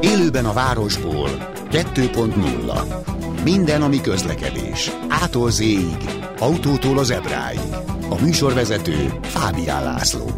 Élőben a városból 2.0 Minden, ami közlekedés. Ától z autótól az ebráig. A műsorvezető Fábián László.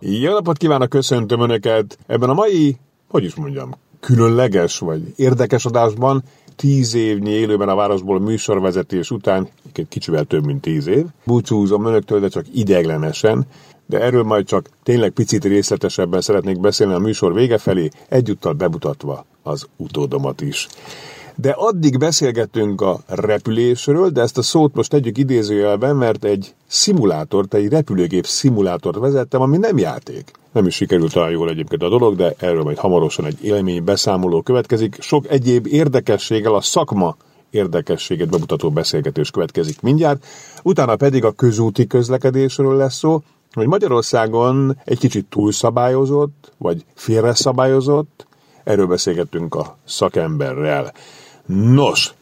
Jó napot kívánok, köszöntöm Önöket! Ebben a mai, hogy is mondjam, különleges vagy érdekes adásban tíz évnyi élőben a városból műsorvezetés után, kicsivel több, mint tíz év, búcsúzom önöktől, de csak ideiglenesen, de erről majd csak tényleg picit részletesebben szeretnék beszélni a műsor vége felé, egyúttal bemutatva az utódomat is. De addig beszélgettünk a repülésről, de ezt a szót most tegyük idézőjelben, mert egy szimulátort, egy repülőgép szimulátort vezettem, ami nem játék. Nem is sikerült talán jól egyébként a dolog, de erről majd hamarosan egy élmény beszámoló következik. Sok egyéb érdekességgel a szakma érdekességet bemutató beszélgetés következik mindjárt. Utána pedig a közúti közlekedésről lesz szó, hogy Magyarországon egy kicsit túlszabályozott, vagy félreszabályozott, erről beszélgettünk a szakemberrel. Nos!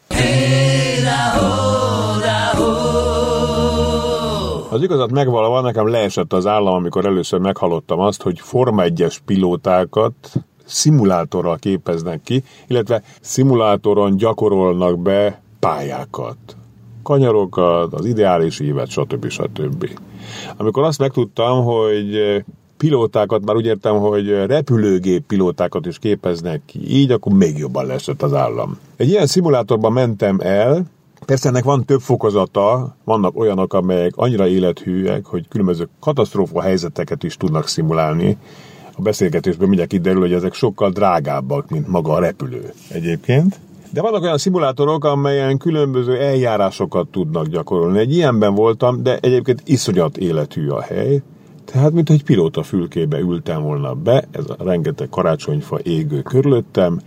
Az igazat megvalóan nekem leesett az állam, amikor először meghallottam azt, hogy Forma 1-es pilótákat szimulátorral képeznek ki, illetve szimulátoron gyakorolnak be pályákat. Kanyarokat, az ideális évet, stb. stb. Amikor azt megtudtam, hogy pilótákat, már úgy értem, hogy repülőgép pilótákat is képeznek ki, így akkor még jobban lesett az állam. Egy ilyen szimulátorban mentem el, Persze ennek van több fokozata, vannak olyanok, amelyek annyira élethűek, hogy különböző katasztrófa helyzeteket is tudnak szimulálni. A beszélgetésben mindjárt kiderül, hogy ezek sokkal drágábbak, mint maga a repülő egyébként. De vannak olyan szimulátorok, amelyen különböző eljárásokat tudnak gyakorolni. Egy ilyenben voltam, de egyébként iszonyat életű a hely. Tehát, mint egy pilóta fülkébe ültem volna be, ez a rengeteg karácsonyfa égő körülöttem,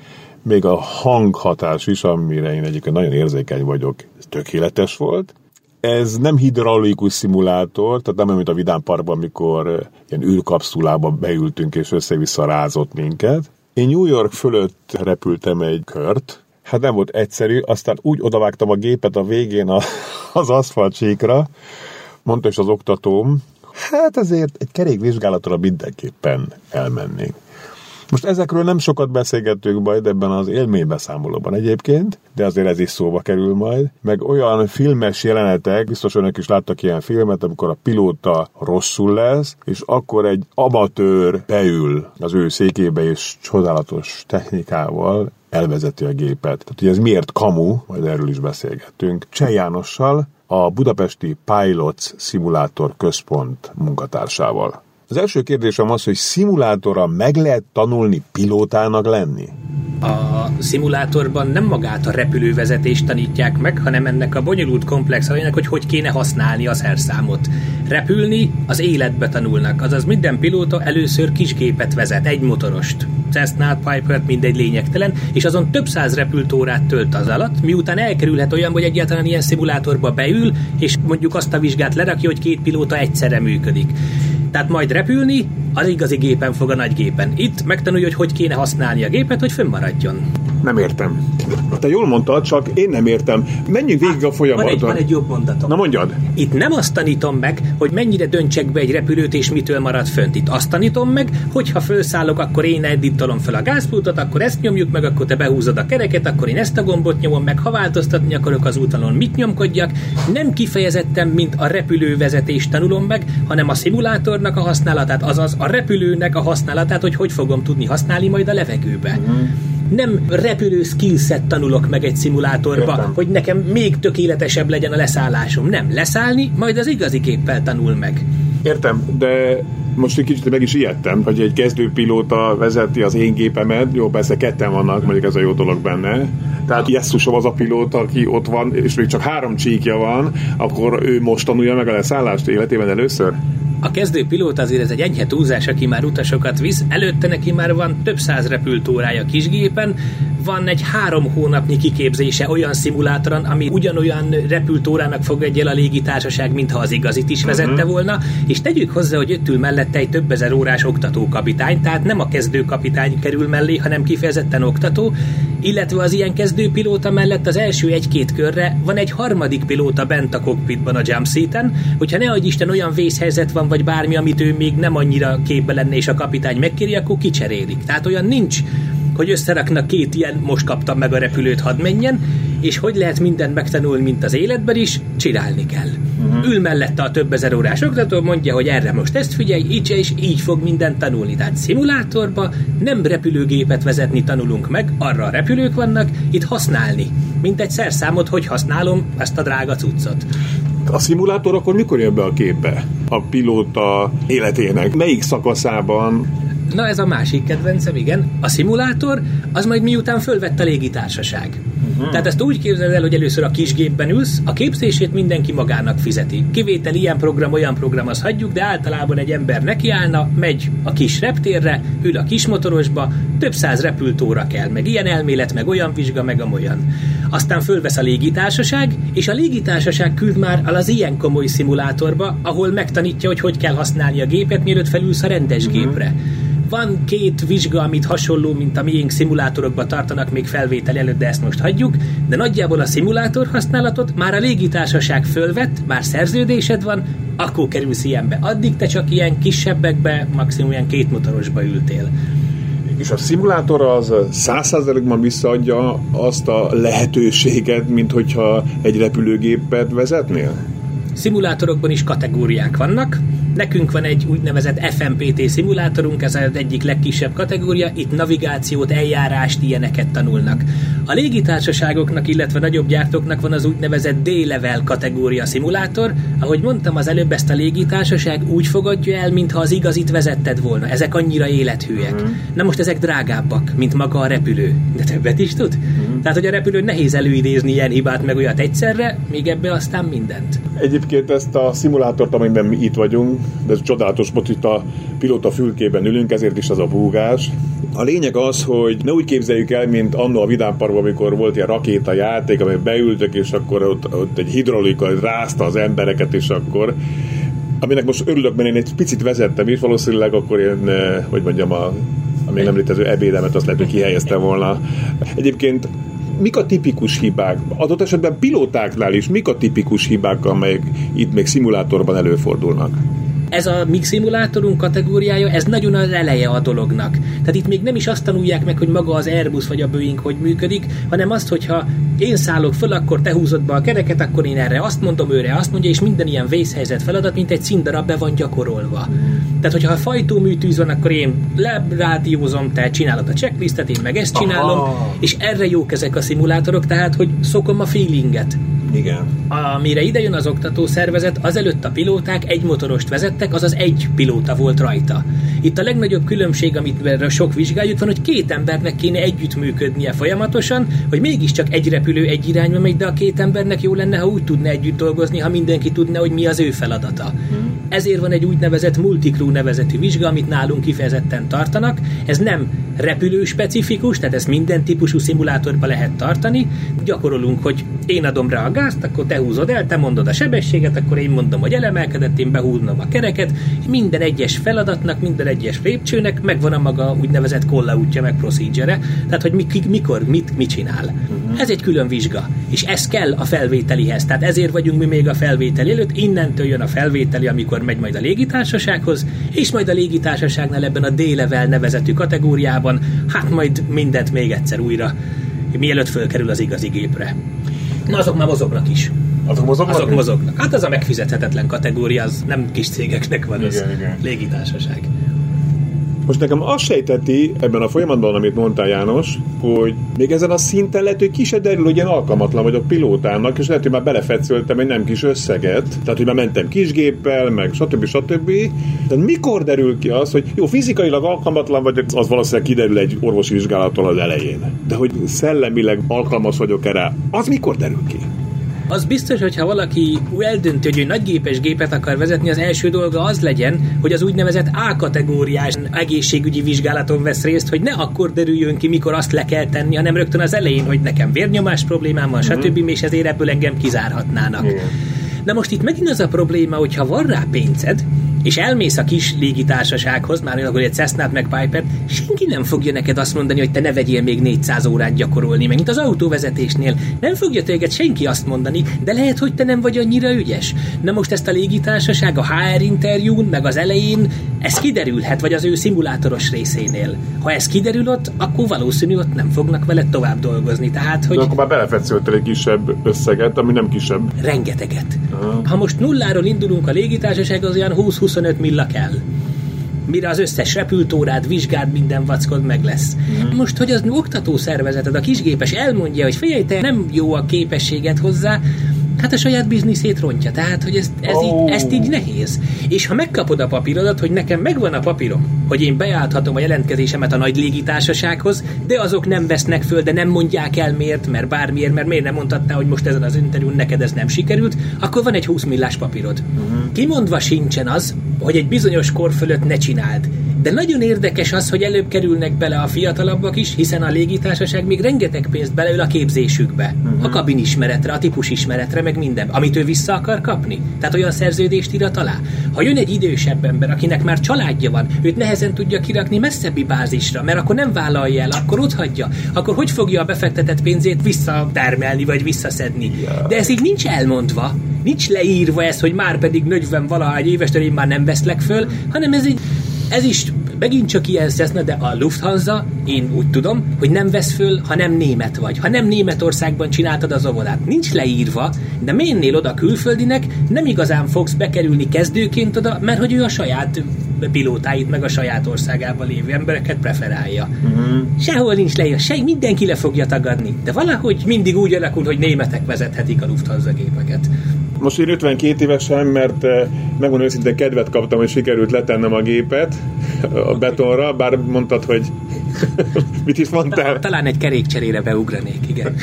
még a hanghatás is, amire én egyébként nagyon érzékeny vagyok, tökéletes volt. Ez nem hidraulikus szimulátor, tehát nem olyan, mint a Vidám Parkban, amikor ilyen űrkapszulába beültünk és össze-vissza rázott minket. Én New York fölött repültem egy kört, hát nem volt egyszerű, aztán úgy odavágtam a gépet a végén a, az aszfaltsékra, mondta is az oktatóm, hát azért egy kerékvizsgálatra mindenképpen elmennénk. Most ezekről nem sokat beszélgettünk majd ebben az élménybeszámolóban egyébként, de azért ez is szóba kerül majd. Meg olyan filmes jelenetek, biztos önök is láttak ilyen filmet, amikor a pilóta rosszul lesz, és akkor egy amatőr beül az ő székébe, és csodálatos technikával elvezeti a gépet. Tehát, hogy ez miért kamu, majd erről is beszélgettünk. Cseh Jánossal, a Budapesti Pilots Szimulátor Központ munkatársával. Az első kérdésem az, hogy szimulátorra meg lehet tanulni pilótának lenni? A szimulátorban nem magát a repülővezetést tanítják meg, hanem ennek a bonyolult komplex alanynak, hogy hogy kéne használni a szerszámot. Repülni az életbe tanulnak, azaz minden pilóta először kisgépet vezet, egy motorost. Cessna, Piper, mindegy lényegtelen, és azon több száz repültórát tölt az alatt, miután elkerülhet olyan, hogy egyáltalán ilyen szimulátorba beül, és mondjuk azt a vizsgát lerakja, hogy két pilóta egyszerre működik. Tehát majd repülni az igazi gépen fog a nagy gépen. Itt megtanulja, hogy hogy kéne használni a gépet, hogy fönnmaradjon. Nem értem. Te jól mondtad, csak én nem értem. Menjünk végig a folyamaton. Van egy, van egy jobb mondatom. Na mondjad. Itt nem azt tanítom meg, hogy mennyire döntsek be egy repülőt, és mitől marad fönt. Itt azt tanítom meg, hogy ha felszállok, akkor én eddig tolom fel a gázpultot, akkor ezt nyomjuk meg, akkor te behúzod a kereket, akkor én ezt a gombot nyomom meg, ha változtatni akarok az útalon, mit nyomkodjak. Nem kifejezetten, mint a repülővezetést tanulom meg, hanem a szimulátornak a használatát, azaz a repülőnek a használatát, hogy hogy fogom tudni használni majd a levegőbe. Uh-huh nem repülő skillset tanulok meg egy szimulátorba, Értem. hogy nekem még tökéletesebb legyen a leszállásom. Nem, leszállni, majd az igazi géppel tanul meg. Értem, de most egy kicsit meg is ijedtem, hogy egy kezdőpilóta vezeti az én gépemet, jó, persze ketten vannak, mondjuk ez a jó dolog benne, tehát Jesszusom az a pilóta, aki ott van, és még csak három csíkja van, akkor ő most tanulja meg a leszállást életében először? A kezdő pilóta azért ez egy enyhe túlzás, aki már utasokat visz, előtte neki már van több száz repültórája kisgépen, van egy három hónapnyi kiképzése olyan szimulátoron, ami ugyanolyan repültórának fog egy el a légitársaság, mintha az igazit is vezette uh-huh. volna, és tegyük hozzá, hogy öttül mellette egy több ezer órás oktatókapitány, tehát nem a kezdőkapitány kerül mellé, hanem kifejezetten oktató, illetve az ilyen kezdőpilóta mellett az első egy-két körre van egy harmadik pilóta bent a kokpitban a jumpseaten, hogyha ne adj Isten olyan vészhelyzet van, vagy bármi, amit ő még nem annyira képbe lenne, és a kapitány megkéri, akkor kicserélik. Tehát olyan nincs, hogy összeraknak két ilyen, most kaptam meg a repülőt, hadd menjen, és hogy lehet mindent megtanulni, mint az életben is, csinálni kell. Uh-huh. Ül mellette a több ezer órás oktató, mondja, hogy erre most ezt figyelj, így és így fog mindent tanulni. Tehát szimulátorba nem repülőgépet vezetni tanulunk meg, arra a repülők vannak, itt használni. Mint egy szerszámot, hogy használom ezt a drága cuccot. A szimulátor akkor mikor jön be a képbe? A pilóta életének melyik szakaszában Na ez a másik kedvencem, igen. A szimulátor, az majd miután fölvett a légitársaság. Uh-huh. Tehát ezt úgy képzeled el, hogy először a kisgépben ülsz, a képzését mindenki magának fizeti. Kivétel ilyen program, olyan program, az hagyjuk, de általában egy ember nekiállna, megy a kis reptérre, ül a kis motorosba, több száz repültóra kell, meg ilyen elmélet, meg olyan vizsga, meg amolyan. Aztán fölvesz a légitársaság, és a légitársaság küld már az ilyen komoly szimulátorba, ahol megtanítja, hogy hogy kell használni a gépet, mielőtt felülsz a rendes uh-huh. gépre. Van két vizsga, amit hasonló, mint a miénk szimulátorokban tartanak még felvétel előtt, de ezt most hagyjuk, de nagyjából a szimulátor használatot már a légitársaság fölvett, már szerződésed van, akkor kerülsz ilyenbe. Addig te csak ilyen kisebbekbe, maximum ilyen két motorosba ültél. És a szimulátor az százszázalékban visszaadja azt a lehetőséget, mint hogyha egy repülőgépet vezetnél? Szimulátorokban is kategóriák vannak. Nekünk van egy úgynevezett FMPT szimulátorunk, ez az egyik legkisebb kategória, itt navigációt, eljárást, ilyeneket tanulnak. A légitársaságoknak, illetve nagyobb gyártóknak van az úgynevezett D-level kategória szimulátor. Ahogy mondtam az előbb, ezt a légitársaság úgy fogadja el, mintha az igazit vezetted volna. Ezek annyira élethűek. Mm. Na most ezek drágábbak, mint maga a repülő. De többet is tud? Mm. Tehát, hogy a repülő nehéz előidézni ilyen hibát meg olyat egyszerre, még ebbe aztán mindent. Egyébként ezt a szimulátort, amiben mi itt vagyunk, de ez csodálatos, most itt a pilóta fülkében ülünk, ezért is az a búgás. A lényeg az, hogy ne úgy képzeljük el, mint annó a Vidámparkban, amikor volt ilyen rakéta játék, amely beültek, és akkor ott, ott egy hidrolika rázta az embereket, és akkor aminek most örülök, mert én egy picit vezettem is, valószínűleg akkor én, eh, hogy mondjam, a, a még nem létező ebédemet azt lehet, hogy kihelyeztem volna. Egyébként mik a tipikus hibák? Adott esetben pilótáknál is mik a tipikus hibák, amelyek itt még szimulátorban előfordulnak? Ez a MIG szimulátorunk kategóriája, ez nagyon az eleje a dolognak. Tehát itt még nem is azt tanulják meg, hogy maga az Airbus vagy a Boeing hogy működik, hanem azt, hogyha én szállok föl, akkor te húzod be a kereket, akkor én erre azt mondom, őre azt mondja, és minden ilyen vészhelyzet feladat, mint egy színdarab be van gyakorolva. Tehát, hogyha fajtó műtűz van, akkor én lerádiózom, te csinálod a checklistet, én meg ezt csinálom, Aha. és erre jók ezek a szimulátorok, tehát, hogy szokom a feelinget. Igen. Amire idejön az oktató szervezet, azelőtt a pilóták egy motorost vezettek, azaz egy pilóta volt rajta. Itt a legnagyobb különbség, amit sok vizsgáljuk van, hogy két embernek kéne együttműködnie folyamatosan, hogy mégiscsak egy repülő egy irányba megy, de a két embernek jó lenne, ha úgy tudna együtt dolgozni, ha mindenki tudna, hogy mi az ő feladata. Hmm. Ezért van egy úgynevezett multicrew nevezetű vizsga, amit nálunk kifejezetten tartanak. Ez nem repülő specifikus, tehát ezt minden típusú szimulátorban lehet tartani. Gyakorolunk, hogy én adom rá a gázt, akkor te húzod el, te mondod a sebességet, akkor én mondom, hogy elemelkedett, én behúznom a kereket. Minden egyes feladatnak, minden egyes lépcsőnek megvan a maga úgynevezett kolla útja, meg procedure tehát hogy mikor, mit, mit csinál. Uh-huh. Ez egy külön vizsga, és ez kell a felvételihez, tehát ezért vagyunk mi még a felvétel előtt, innentől jön a felvételi, amikor megy majd a légitársasághoz, és majd a légitársaságnál ebben a D-level nevezetű kategóriában, hát majd mindent még egyszer újra, mielőtt fölkerül az igazi gépre. Na azok már mozognak is. Azok mozognak? Azok mozognak. Hát az a megfizethetetlen kategória, az nem kis cégeknek van, az igen, igen. légitársaság. Most nekem azt sejteti ebben a folyamatban, amit mondtál János, hogy még ezen a szinten lehet, hogy ki se derül, hogy én alkalmatlan vagyok pilótának, és lehet, hogy már belefetszöltem egy nem kis összeget, tehát hogy már mentem kisgéppel, meg stb. stb. De mikor derül ki az, hogy jó, fizikailag alkalmatlan vagyok, az valószínűleg kiderül egy orvosi vizsgálattól az elején. De hogy szellemileg alkalmas vagyok erre, az mikor derül ki? Az biztos, hogy ha valaki eldönti, hogy ő nagygépes gépet akar vezetni, az első dolga az legyen, hogy az úgynevezett A-kategóriás egészségügyi vizsgálaton vesz részt, hogy ne akkor derüljön ki, mikor azt le kell tenni, hanem rögtön az elején, hogy nekem vérnyomás problémám van, stb. Mm-hmm. és ezért ebből engem kizárhatnának. Igen. Na most itt megint az a probléma, hogy ha van rá pénzed, és elmész a kis légitársasághoz, már akkor egy Cessnát meg piper senki nem fogja neked azt mondani, hogy te ne vegyél még 400 órát gyakorolni, meg mint az autóvezetésnél. Nem fogja téged senki azt mondani, de lehet, hogy te nem vagy annyira ügyes. Na most ezt a légitársaság a HR interjún, meg az elején, ez kiderülhet, vagy az ő szimulátoros részénél. Ha ez kiderül ott, akkor valószínű ott nem fognak vele tovább dolgozni. Tehát, hogy... De akkor már belefetszöltél egy kisebb összeget, ami nem kisebb. Rengeteget. Ha most nulláról indulunk a légitársaság, az olyan 20-25 milla kell mire az összes repültórát, vizsgád, minden vackod meg lesz. Mm. Most, hogy az oktató szervezeted, a kisgépes elmondja, hogy figyelj, te nem jó a képességet hozzá, hát a saját bizniszét rontja. Tehát, hogy ez, ez oh. így, ezt így nehéz. És ha megkapod a papírodat, hogy nekem megvan a papírom, hogy én beállhatom a jelentkezésemet a nagy légitársasághoz, de azok nem vesznek föl, de nem mondják el miért, mert bármiért, mert miért nem mondhattál, hogy most ezen az interjún neked ez nem sikerült, akkor van egy 20 millás papírod. Uh-huh. Kimondva sincsen az, hogy egy bizonyos kor fölött ne csináld. De nagyon érdekes az, hogy előbb kerülnek bele a fiatalabbak is, hiszen a légitársaság még rengeteg pénzt beleül a képzésükbe. Uh-huh. A kabinismeretre, a típusismeretre, meg minden, amit ő vissza akar kapni. Tehát olyan szerződést írat alá. Ha jön egy idősebb ember, akinek már családja van, őt nehezen tudja kirakni messzebbi bázisra, mert akkor nem vállalja el, akkor ott hagyja. Akkor hogy fogja a befektetett pénzét visszatermelni, vagy visszaszedni? De ez így nincs elmondva, nincs leírva ez, hogy már pedig 40 valahány éves, én már nem veszlek föl, hanem ez így ez is megint csak ilyen szeszne, de a Lufthansa, én úgy tudom, hogy nem vesz föl, ha nem német vagy. Ha nem Németországban csináltad az óvodát. Nincs leírva, de mennél oda külföldinek, nem igazán fogsz bekerülni kezdőként oda, mert hogy ő a saját pilótáit, meg a saját országában lévő embereket preferálja. Uh-huh. Sehol nincs leírva, se, mindenki le fogja tagadni. De valahogy mindig úgy alakul, hogy németek vezethetik a Lufthansa gépeket. Most én 52 évesen, mert eh, megmondom őszintén kedvet kaptam, hogy sikerült letennem a gépet a betonra, bár mondtad, hogy mit is mondtál? Talán egy kerékcserére beugranék, igen.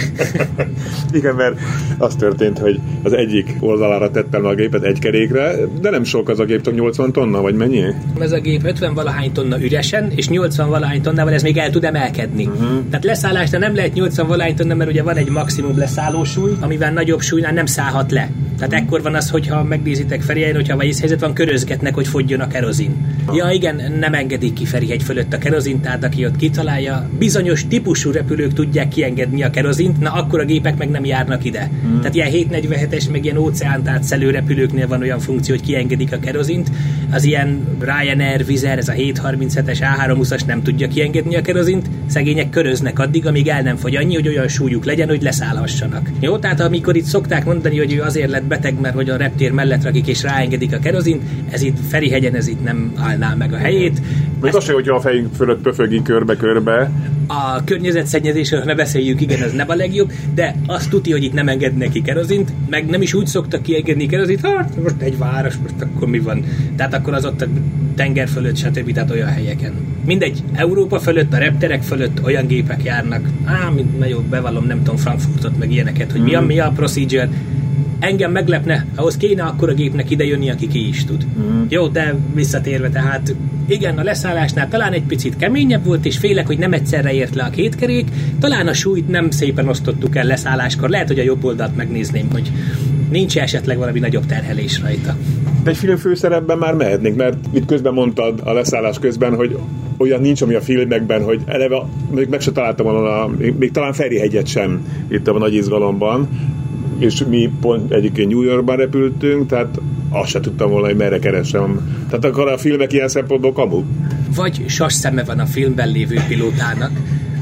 igen, mert az történt, hogy az egyik oldalára tettem a gépet egy kerékre, de nem sok az a gép, 80 tonna, vagy mennyi? Ez a gép 50 valahány tonna üresen, és 80 valahány tonnával ez még el tud emelkedni. Uh-huh. Tehát leszállásra nem lehet 80 valahány tonna, mert ugye van egy maximum leszállósúly, amivel nagyobb súlynál nem szállhat le. Tehát ekkor van az, hogyha megnézitek Ferihelyen, hogyha helyzet van, körözgetnek, hogy fogjon a kerozin. Ja igen, nem engedik ki Ferihegy fölött a kerozin, tehát aki ott kitalálja, bizonyos típusú repülők tudják kiengedni a kerozint, na akkor a gépek meg nem járnak ide. Hmm. Tehát ilyen 747-es, meg ilyen óceánt átszelő repülőknél van olyan funkció, hogy kiengedik a kerozint. Az ilyen Ryanair, Vizer, ez a 737-es, A320-as nem tudja kiengedni a kerozint, szegények köröznek addig, amíg el nem fogy annyi, hogy olyan súlyuk legyen, hogy leszállhassanak. Jó, tehát amikor itt szokták mondani, hogy ő azért lett beteg, mert hogy a reptér mellett rakik és ráengedik a kerozint, ez itt Ferihegyen ez itt nem állná meg a helyét. Még azt sem, hogyha a fejünk fölött pöfögi körbe-körbe. A környezetszennyezésről ne beszéljük, igen, ez nem a legjobb, de azt tudja, hogy itt nem engednek ki kerozint, meg nem is úgy szoktak kiengedni kerozint, hát most egy város, most akkor mi van. Tehát akkor az ott a tenger fölött, stb. Tehát olyan helyeken. Mindegy, Európa fölött, a repterek fölött olyan gépek járnak. Á, mint nagyon bevallom, nem tudom, Frankfurtot, meg ilyeneket, hogy mi a, mi a procedure, engem meglepne, ahhoz kéne akkor a gépnek idejönni, aki ki is tud. Mm. Jó, de visszatérve tehát, igen, a leszállásnál talán egy picit keményebb volt, és félek, hogy nem egyszerre ért le a két kerék, talán a súlyt nem szépen osztottuk el leszálláskor, lehet, hogy a jobb oldalt megnézném, hogy nincs esetleg valami nagyobb terhelés rajta. De egy film főszerepben már mehetnénk, mert itt közben mondtad a leszállás közben, hogy olyan nincs, ami a filmekben, hogy eleve még meg se találtam volna, még talán Ferihegyet sem itt a nagy izgalomban, és mi pont egyébként New Yorkban repültünk, tehát azt se tudtam volna, hogy merre keresem. Tehát akkor a filmek ilyen szempontból kamu? Vagy sas szeme van a filmben lévő pilótának,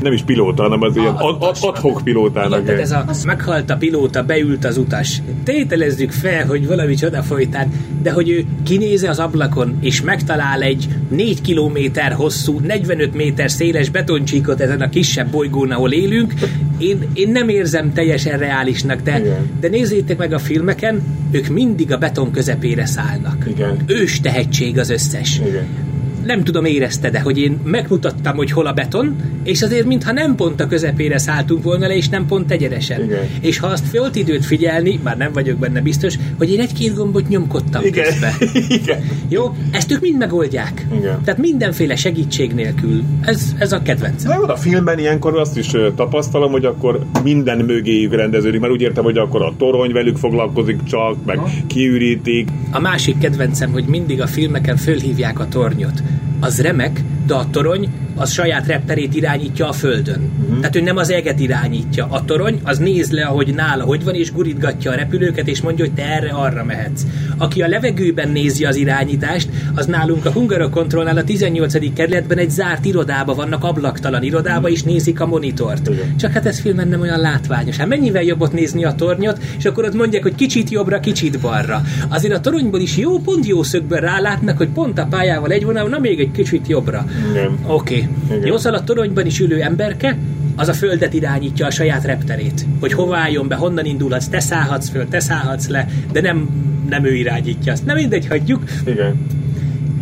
nem is pilóta, hanem az ilyen adhok pilótának. Igen, ez a meghalt a pilóta, beült az utas. Tételezzük fel, hogy valami csoda folytán, de hogy ő kinéze az ablakon, és megtalál egy 4 kilométer hosszú, 45 méter széles betoncsíkot ezen a kisebb bolygón, ahol élünk, én, én nem érzem teljesen reálisnak, de, de nézzétek meg a filmeken, ők mindig a beton közepére szállnak. Igen. Ős tehetség az összes. Igen nem tudom érezte, de hogy én megmutattam, hogy hol a beton, és azért mintha nem pont a közepére szálltunk volna le, és nem pont egyenesen. Igen. És ha azt volt időt figyelni, már nem vagyok benne biztos, hogy én egy-két gombot nyomkodtam Igen. közben. Igen. Jó? Ezt ők mind megoldják. Igen. Tehát mindenféle segítség nélkül. Ez, ez a kedvencem. Jó, a filmben ilyenkor azt is tapasztalom, hogy akkor minden mögéjük rendeződik, mert úgy értem, hogy akkor a torony velük foglalkozik csak, meg kiürítik. A másik kedvencem, hogy mindig a filmeken fölhívják a tornyot. Az remek, de a torony az saját repterét irányítja a földön. Uh-huh. Tehát ő nem az eget irányítja. A torony az néz le, ahogy nála hogy van, és gurítgatja a repülőket, és mondja, hogy te erre-arra mehetsz. Aki a levegőben nézi az irányítást, az nálunk a Hungarokontrollnál a 18. kerületben egy zárt irodába vannak, ablaktalan irodába, és nézik a monitort. Igen. Csak hát ez filmen nem olyan látványos. Hát mennyivel jobb ott nézni a tornyot, és akkor ott mondják, hogy kicsit jobbra, kicsit balra. Azért a toronyból is jó, pont jó szögből rálátnak, hogy pont a pályával egy vonal, na még egy kicsit jobbra. Igen. Oké. Okay. Jó, szóval a toronyban is ülő emberke, az a földet irányítja a saját repterét. Hogy hová álljon be, honnan indulhatsz, te szállhatsz föl, te szállhatsz le, de nem, nem ő irányítja azt. Nem mindegy, hagyjuk. Igen.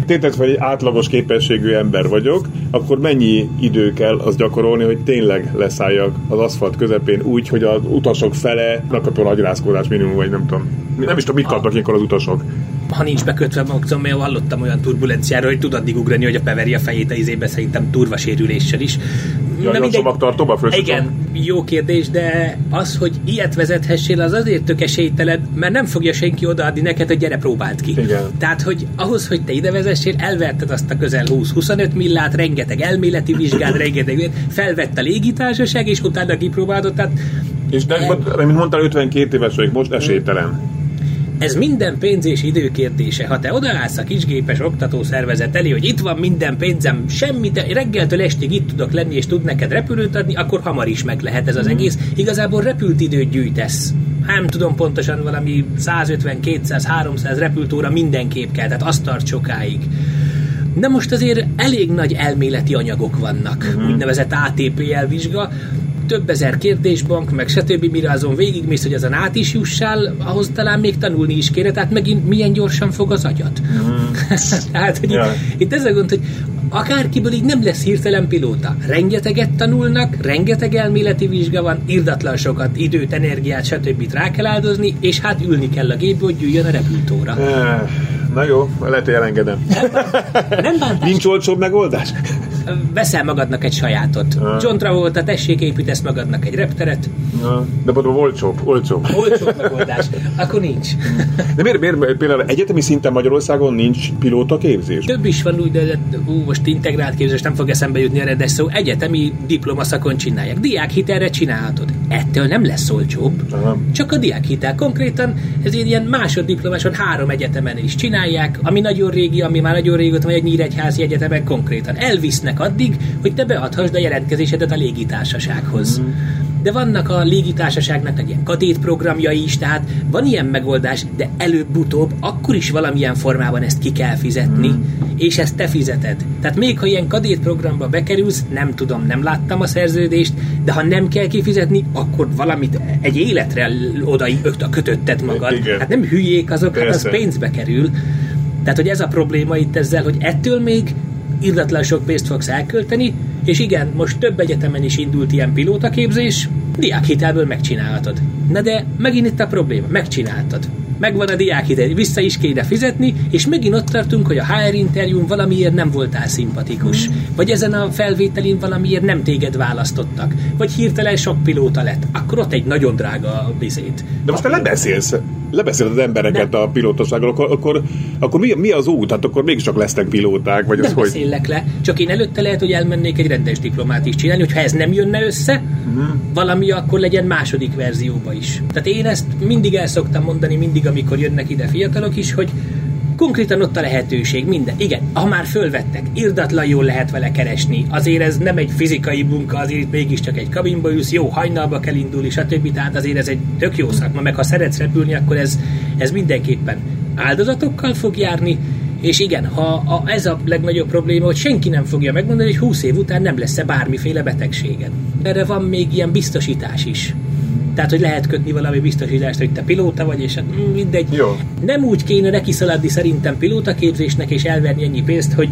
Tételt fel, hogy egy átlagos képességű ember vagyok, akkor mennyi idő kell azt gyakorolni, hogy tényleg leszálljak az aszfalt közepén úgy, hogy az utasok fele nakapjon agyrázkodás minimum, vagy nem tudom. Nem is tudom, mit kapnak ilyenkor az utasok. Ha nincs bekötve magam, mert hallottam olyan turbulenciáról, hogy tud addig ugrani, hogy a peveri a fejét a izébe szerintem turvasérüléssel is. Ja, Na mindegy. csomagtartóba Igen, jó kérdés, de az, hogy ilyet vezethessél, az azért tök esélytelen, mert nem fogja senki odaadni neked, hogy gyere, próbáld ki. Igen. Tehát, hogy ahhoz, hogy te ide vezessél, elverted azt a közel 20-25 millát, rengeteg elméleti vizsgát, rengeteg, felvett a légitársaság, és utána kipróbálod, tehát És de, mint mondtál, 52 éves vagyok, most esélytelen. Ez minden pénz és idő kérdése. Ha te odaállsz a kisgépes oktatószervezet elé, hogy itt van minden pénzem, semmit, reggeltől estig itt tudok lenni, és tud neked repülőt adni, akkor hamar is meg lehet ez az egész. Igazából repült időt gyűjtesz. Nem tudom pontosan valami 150, 200, 300 repültóra mindenképp kell, tehát azt tart sokáig. De most azért elég nagy elméleti anyagok vannak, uh-huh. úgynevezett ATPL vizsga, több ezer kérdésbank, meg stb. mire azon végigmész, hogy azon át is jussál, ahhoz talán még tanulni is kéne, tehát megint milyen gyorsan fog az agyad. tehát, hogy Ja. itt, itt ez a gond, hogy akárkiből így nem lesz hirtelen pilóta. Rengeteget tanulnak, rengeteg elméleti vizsga van, irdatlan sokat időt, energiát, stb. rá kell áldozni, és hát ülni kell a gépbe, hogy üljön a repültóra. Eh, Na jó, lehet, hogy elengedem. Nem bántás. Nincs olcsóbb megoldás? Veszel magadnak egy sajátot. Ah. John Travolta, tessék, építesz magadnak egy repteret. Na, de mondom, olcsóbb, olcsóbb. Olcsó megoldás. Akkor nincs. De miért, miért például egyetemi szinten Magyarországon nincs pilóta képzés? Több is van úgy, de de- ú, most integrált képzés nem fog eszembe jutni a rendes szó. Egyetemi diplomaszakon csinálják. Diákhitelre csinálhatod. Ettől nem lesz olcsóbb. Aha. Csak a diákhitel. Konkrétan ez ilyen másoddiplomáson három egyetemen is csinálják, ami nagyon régi, ami már nagyon régóta vagy egy nyíregyházi egyetemen konkrétan. Elvisznek addig, hogy te beadhassd a jelentkezésedet a légitársasághoz. De vannak a légitársaságnak egy ilyen kadétprogramjai is, tehát van ilyen megoldás, de előbb-utóbb akkor is valamilyen formában ezt ki kell fizetni, és ezt te fizeted. Tehát még ha ilyen kadétprogramba bekerülsz, nem tudom, nem láttam a szerződést, de ha nem kell kifizetni, akkor valamit egy életre oda kötötted magad. Igen. Hát nem hülyék azok, hát az Persze. pénzbe kerül. Tehát, hogy ez a probléma itt ezzel, hogy ettől még irdatlan sok pénzt fogsz elkölteni, és igen, most több egyetemen is indult ilyen pilótaképzés, diákhitelből megcsinálhatod. Na de megint itt a probléma, megcsináltad. Megvan a diákhitel, vissza is kéne fizetni, és megint ott tartunk, hogy a HR interjún valamiért nem voltál szimpatikus. Vagy ezen a felvételin valamiért nem téged választottak. Vagy hirtelen sok pilóta lett. Akkor ott egy nagyon drága bizét. De most te lebeszélsz, lebeszéled az embereket a pilótaságról, akkor, akkor, akkor mi, mi az út? Hát akkor mégiscsak lesznek pilóták, vagy az Nem hogy? beszélek le, csak én előtte lehet, hogy elmennék egy rendes diplomát is csinálni, hogyha ez nem jönne össze, Mhm. valami akkor legyen második verzióba is. Tehát én ezt mindig el szoktam mondani, mindig, amikor jönnek ide fiatalok is, hogy konkrétan ott a lehetőség, minden. Igen, ha már fölvettek, irdatlan jól lehet vele keresni. Azért ez nem egy fizikai munka, azért itt mégiscsak egy kabinba ülsz, jó hajnalba kell indulni, stb. Tehát azért ez egy tök jó szakma, meg ha szeretsz repülni, akkor ez, ez mindenképpen áldozatokkal fog járni, és igen, ha a, ez a legnagyobb probléma, hogy senki nem fogja megmondani, hogy 20 év után nem lesz-e bármiféle betegséged. Erre van még ilyen biztosítás is. Tehát, hogy lehet kötni valami biztosítást, hogy te pilóta vagy, és hát mindegy. Jó. Nem úgy kéne neki szaladni szerintem pilótaképzésnek, és elverni ennyi pénzt, hogy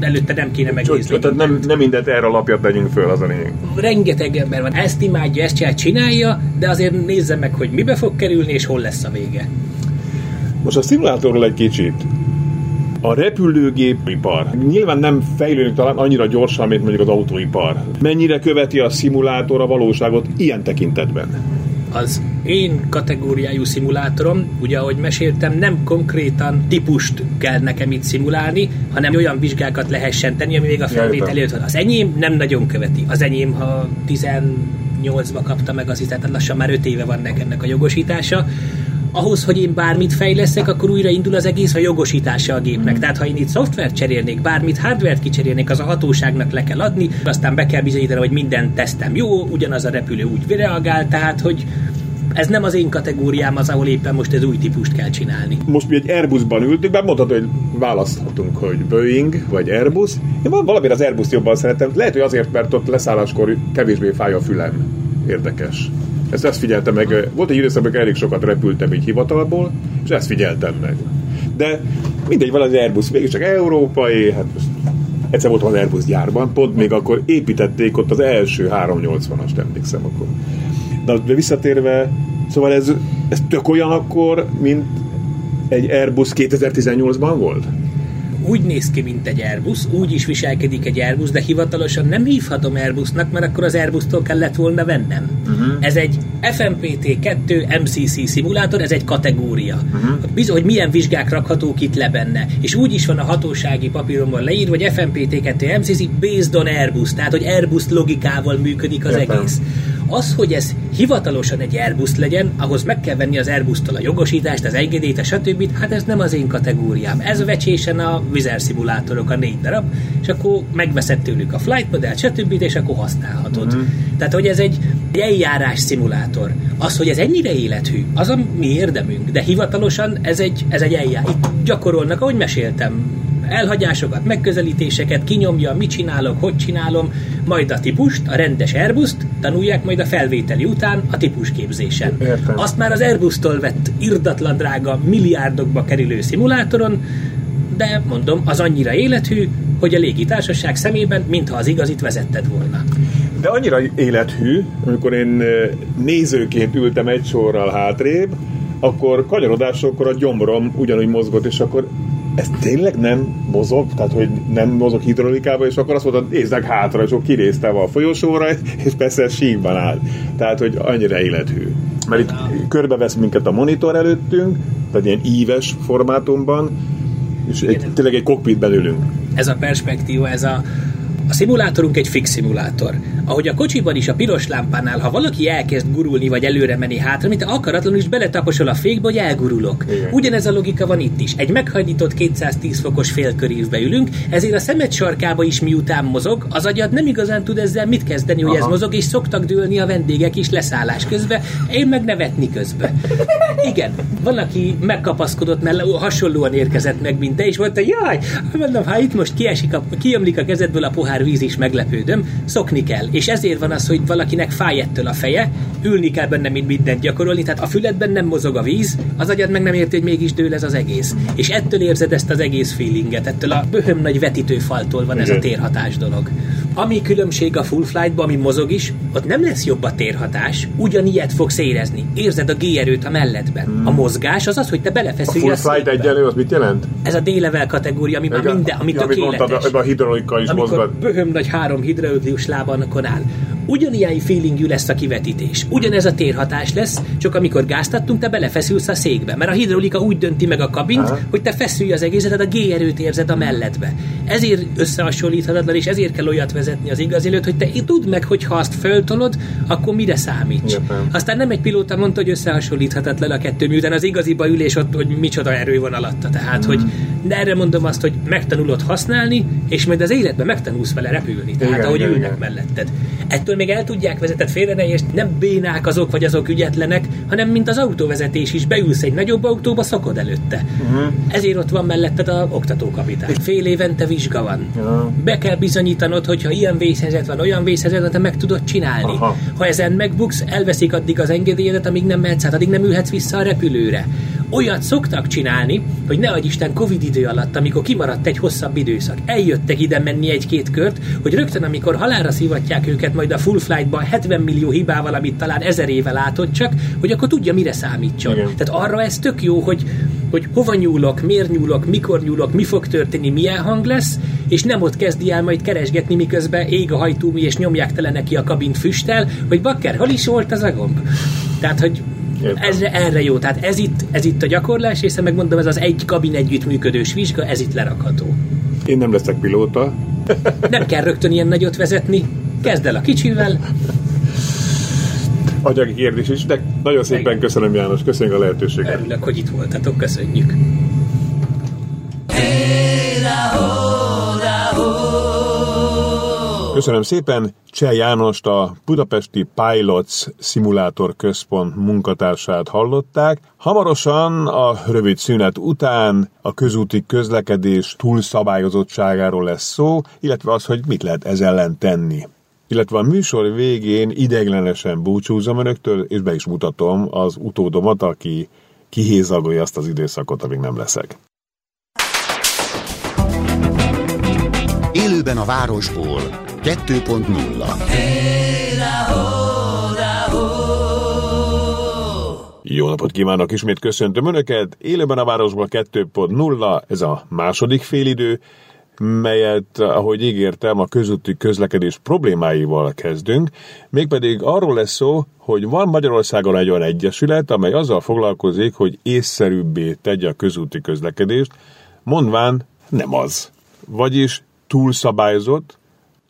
előtte nem kéne megnézni. Tehát nem, nem mindent erre alapját tegyünk föl, az a lényeg. Rengeteg ember van, ezt imádja, ezt csinál, csinálja, de azért nézze meg, hogy mibe fog kerülni, és hol lesz a vége. Most a szimulátorról egy kicsit. A repülőgépipar nyilván nem fejlődik talán annyira gyorsan, mint mondjuk az autóipar. Mennyire követi a szimulátor a valóságot ilyen tekintetben? Az én kategóriájú szimulátorom, ugye ahogy meséltem, nem konkrétan típust kell nekem itt szimulálni, hanem olyan vizsgákat lehessen tenni, ami még a felvétel előtt van. Az enyém nem nagyon követi. Az enyém, ha 18-ba kapta meg az tehát lassan már 5 éve van ennek a jogosítása, ahhoz, hogy én bármit fejleszek, akkor újra indul az egész a jogosítása a gépnek. Tehát ha én itt szoftvert cserélnék, bármit hardvert kicserélnék, az a hatóságnak le kell adni, aztán be kell bizonyítani, hogy minden tesztem jó, ugyanaz a repülő úgy reagál, tehát hogy ez nem az én kategóriám az, ahol éppen most ez új típust kell csinálni. Most mi egy Airbusban ültünk, bár mondhatod, hogy választhatunk, hogy Boeing vagy Airbus. Én valamire az Airbus jobban szeretem. Lehet, hogy azért, mert ott leszálláskor kevésbé fáj a fülem. Érdekes. Ezt, ezt figyeltem meg. Volt egy időszak, amikor elég sokat repültem így hivatalból, és ezt figyeltem meg. De mindegy, van az Airbus, mégis csak európai, hát most egyszer voltam az Airbus gyárban, pont még akkor építették ott az első 380-ast, emlékszem akkor. De visszatérve, szóval ez, ez tök olyan akkor, mint egy Airbus 2018-ban volt? Úgy néz ki, mint egy Airbus, úgy is viselkedik egy Airbus, de hivatalosan nem hívhatom Airbusnak, mert akkor az Airbus-tól kellett volna vennem. Uh-huh. Ez egy FMPT2 MCC szimulátor, ez egy kategória. Uh-huh. Bizony, hogy milyen vizsgák rakhatók itt le benne. És úgy is van a hatósági papíromban leírva, hogy FMPT2 MCC based on Airbus, tehát hogy Airbus logikával működik az Értem. egész. Az, hogy ez hivatalosan egy Airbus legyen, ahhoz meg kell venni az Airbus-tól a jogosítást, az engedélyt, a stb. Hát ez nem az én kategóriám. Ez vecsésen a vizerszimulátorok, a négy darab, és akkor megveszed tőlük a flight modell, stb. és akkor használhatod. Uh-huh. Tehát, hogy ez egy, egy eljárás szimulátor. Az, hogy ez ennyire élethű, az a mi érdemünk, de hivatalosan ez egy, ez egy eljárás. Itt gyakorolnak, ahogy meséltem, elhagyásokat, megközelítéseket, kinyomja, mit csinálok, hogy csinálom, majd a típust, a rendes Airbus-t tanulják majd a felvételi után a típusképzésen. Értem. Azt már az Airbus-tól vett irdatlan drága milliárdokba kerülő szimulátoron, de mondom, az annyira élethű, hogy a légitársaság szemében, mintha az igazit vezetted volna. De annyira élethű, amikor én nézőként ültem egy sorral hátrébb, akkor kanyarodásokkor a gyomrom ugyanúgy mozgott, és akkor ez tényleg nem mozog, tehát hogy nem mozog hidrolikába, és akkor azt mondta, nézzek hátra, és akkor kiréztem a folyosóra, és persze síkban áll. Tehát, hogy annyira élethű. Mert itt körbevesz minket a monitor előttünk, tehát ilyen íves formátumban, és egy, tényleg egy kokpitben ülünk. Ez a perspektíva, ez a, a szimulátorunk egy fix szimulátor. Ahogy a kocsiban is a piros lámpánál, ha valaki elkezd gurulni vagy előre menni hátra, mint akaratlanul is beletaposol a fékbe, hogy elgurulok. Igen. Ugyanez a logika van itt is. Egy meghajlított 210 fokos félkörívbe ülünk, ezért a szemed sarkába is miután mozog, az agyad nem igazán tud ezzel mit kezdeni, hogy Aha. ez mozog, és szoktak dőlni a vendégek is leszállás közben, én meg nevetni közben. Igen, van, aki megkapaszkodott, mert hasonlóan érkezett meg, mint te, és mondta, jaj, mondom, ha itt most kiesik a, kiömlik a kezedből a pohár víz is, meglepődöm, szokni kell és ezért van az, hogy valakinek fáj ettől a feje, ülni kell benne, mint mindent gyakorolni, tehát a füledben nem mozog a víz, az agyad meg nem érti, hogy mégis dől ez az egész. És ettől érzed ezt az egész feelinget, ettől a böhöm nagy vetítőfaltól van ez a térhatás dolog. Ami különbség a full flightban, ami mozog is, ott nem lesz jobb a térhatás, ugyanilyet fogsz érezni. Érzed a G-erőt a melledben. Hmm. A mozgás az az, hogy te belefeszülj a full flight egyenlő, az mit jelent? Ez a D-level kategória, ami már minden, ami ja, tökéletes. Mondtad, a, a hidrolika is Amikor mozgat. böhöm nagy három hidraulikus lábon áll ugyanilyen feelingű lesz a kivetítés. Ugyanez a térhatás lesz, csak amikor gáztattunk, te belefeszülsz a székbe, mert a hidraulika úgy dönti meg a kabint, Aha. hogy te feszülj az egészet, tehát a G-erőt érzed a melledbe. Ezért összehasonlíthatatlan, és ezért kell olyat vezetni az igaz előtt, hogy te tudd meg, hogy ha azt föltolod, akkor mire számíts. Jöpen. Aztán nem egy pilóta mondta, hogy összehasonlíthatatlan a kettő, miután az igaziba ülés ott, hogy micsoda erő van alatta. Tehát, mm. hogy de erre mondom azt, hogy megtanulod használni, és majd az életben megtanulsz vele repülni. Tehát, igen, ahogy igen, ülnek igen. melletted. Ettől még el tudják vezetett félre, és nem bénák azok, vagy azok ügyetlenek, hanem mint az autóvezetés is, beülsz egy nagyobb autóba, szakod előtte. Uh-huh. Ezért ott van melletted a oktatókapitány. Fél évente vizsga van. Uh-huh. Be kell bizonyítanod, hogyha ilyen vészhelyzet van, olyan vészhelyzet van, te meg tudod csinálni. Aha. Ha ezen megbuksz, elveszik addig az engedélyedet, amíg nem mehetsz át, addig nem ülhetsz vissza a repülőre olyat szoktak csinálni, hogy ne adj Isten Covid idő alatt, amikor kimaradt egy hosszabb időszak, eljöttek ide menni egy-két kört, hogy rögtön, amikor halára szivatják őket majd a full flightba 70 millió hibával, amit talán ezer éve látott csak, hogy akkor tudja, mire számítson. Igen. Tehát arra ez tök jó, hogy, hogy hova nyúlok, miért nyúlok, mikor nyúlok, mi fog történni, milyen hang lesz, és nem ott kezdi el majd keresgetni, miközben ég a hajtómű, és nyomják tele neki a kabint füsttel, hogy bakker, hol is volt az a gomb? Tehát, hogy ez, erre jó. Tehát ez itt, ez itt a gyakorlás, és megmondom, ez az egy kabin együttműködős vizsga, ez itt lerakható. Én nem leszek pilóta. Nem kell rögtön ilyen nagyot vezetni. Kezd el a kicsivel. Agyagi kérdés is, de nagyon szépen köszönöm János, köszönjük a lehetőséget. Örülök, hogy itt voltatok, köszönjük. Köszönöm szépen Cseh Jánost, a Budapesti Pilots Szimulátor Központ munkatársát hallották. Hamarosan a rövid szünet után a közúti közlekedés túlszabályozottságáról lesz szó, illetve az, hogy mit lehet ez ellen tenni. Illetve a műsor végén ideiglenesen búcsúzom önöktől, és be is mutatom az utódomat, aki kihézagolja azt az időszakot, amíg nem leszek. Élőben a városból 2.0 Jó napot kívánok, ismét köszöntöm Önöket. Élőben a városból 2.0, ez a második félidő, melyet, ahogy ígértem, a közúti közlekedés problémáival kezdünk, mégpedig arról lesz szó, hogy van Magyarországon egy olyan egyesület, amely azzal foglalkozik, hogy észszerűbbé tegye a közúti közlekedést, mondván nem az. Vagyis túl szabályozott,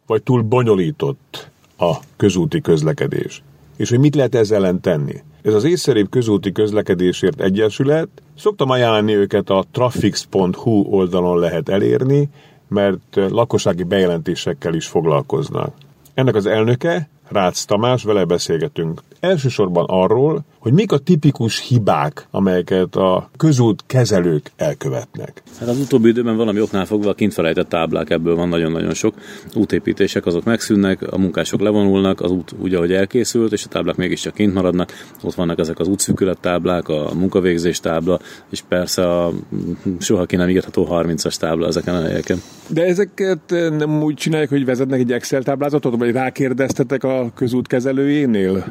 vagy túl bonyolított a közúti közlekedés. És hogy mit lehet ezzel ellen tenni? Ez az észszerűbb közúti közlekedésért egyesület, szoktam ajánlani őket a trafix.hu oldalon lehet elérni, mert lakossági bejelentésekkel is foglalkoznak. Ennek az elnöke Rácz Tamás, vele beszélgetünk. Elsősorban arról, hogy mik a tipikus hibák, amelyeket a közút kezelők elkövetnek. Hát az utóbbi időben valami oknál fogva a kint felejtett táblák, ebből van nagyon-nagyon sok. Útépítések azok megszűnnek, a munkások levonulnak, az út úgy, ahogy elkészült, és a táblák mégiscsak kint maradnak. Ott vannak ezek az útszűkület táblák, a munkavégzés tábla, és persze a soha ki nem írható 30-as tábla ezeken a helyeken. De ezeket nem úgy csinálják, hogy vezetnek egy Excel táblázatot, vagy rákérdeztetek a közútkezelőjénél,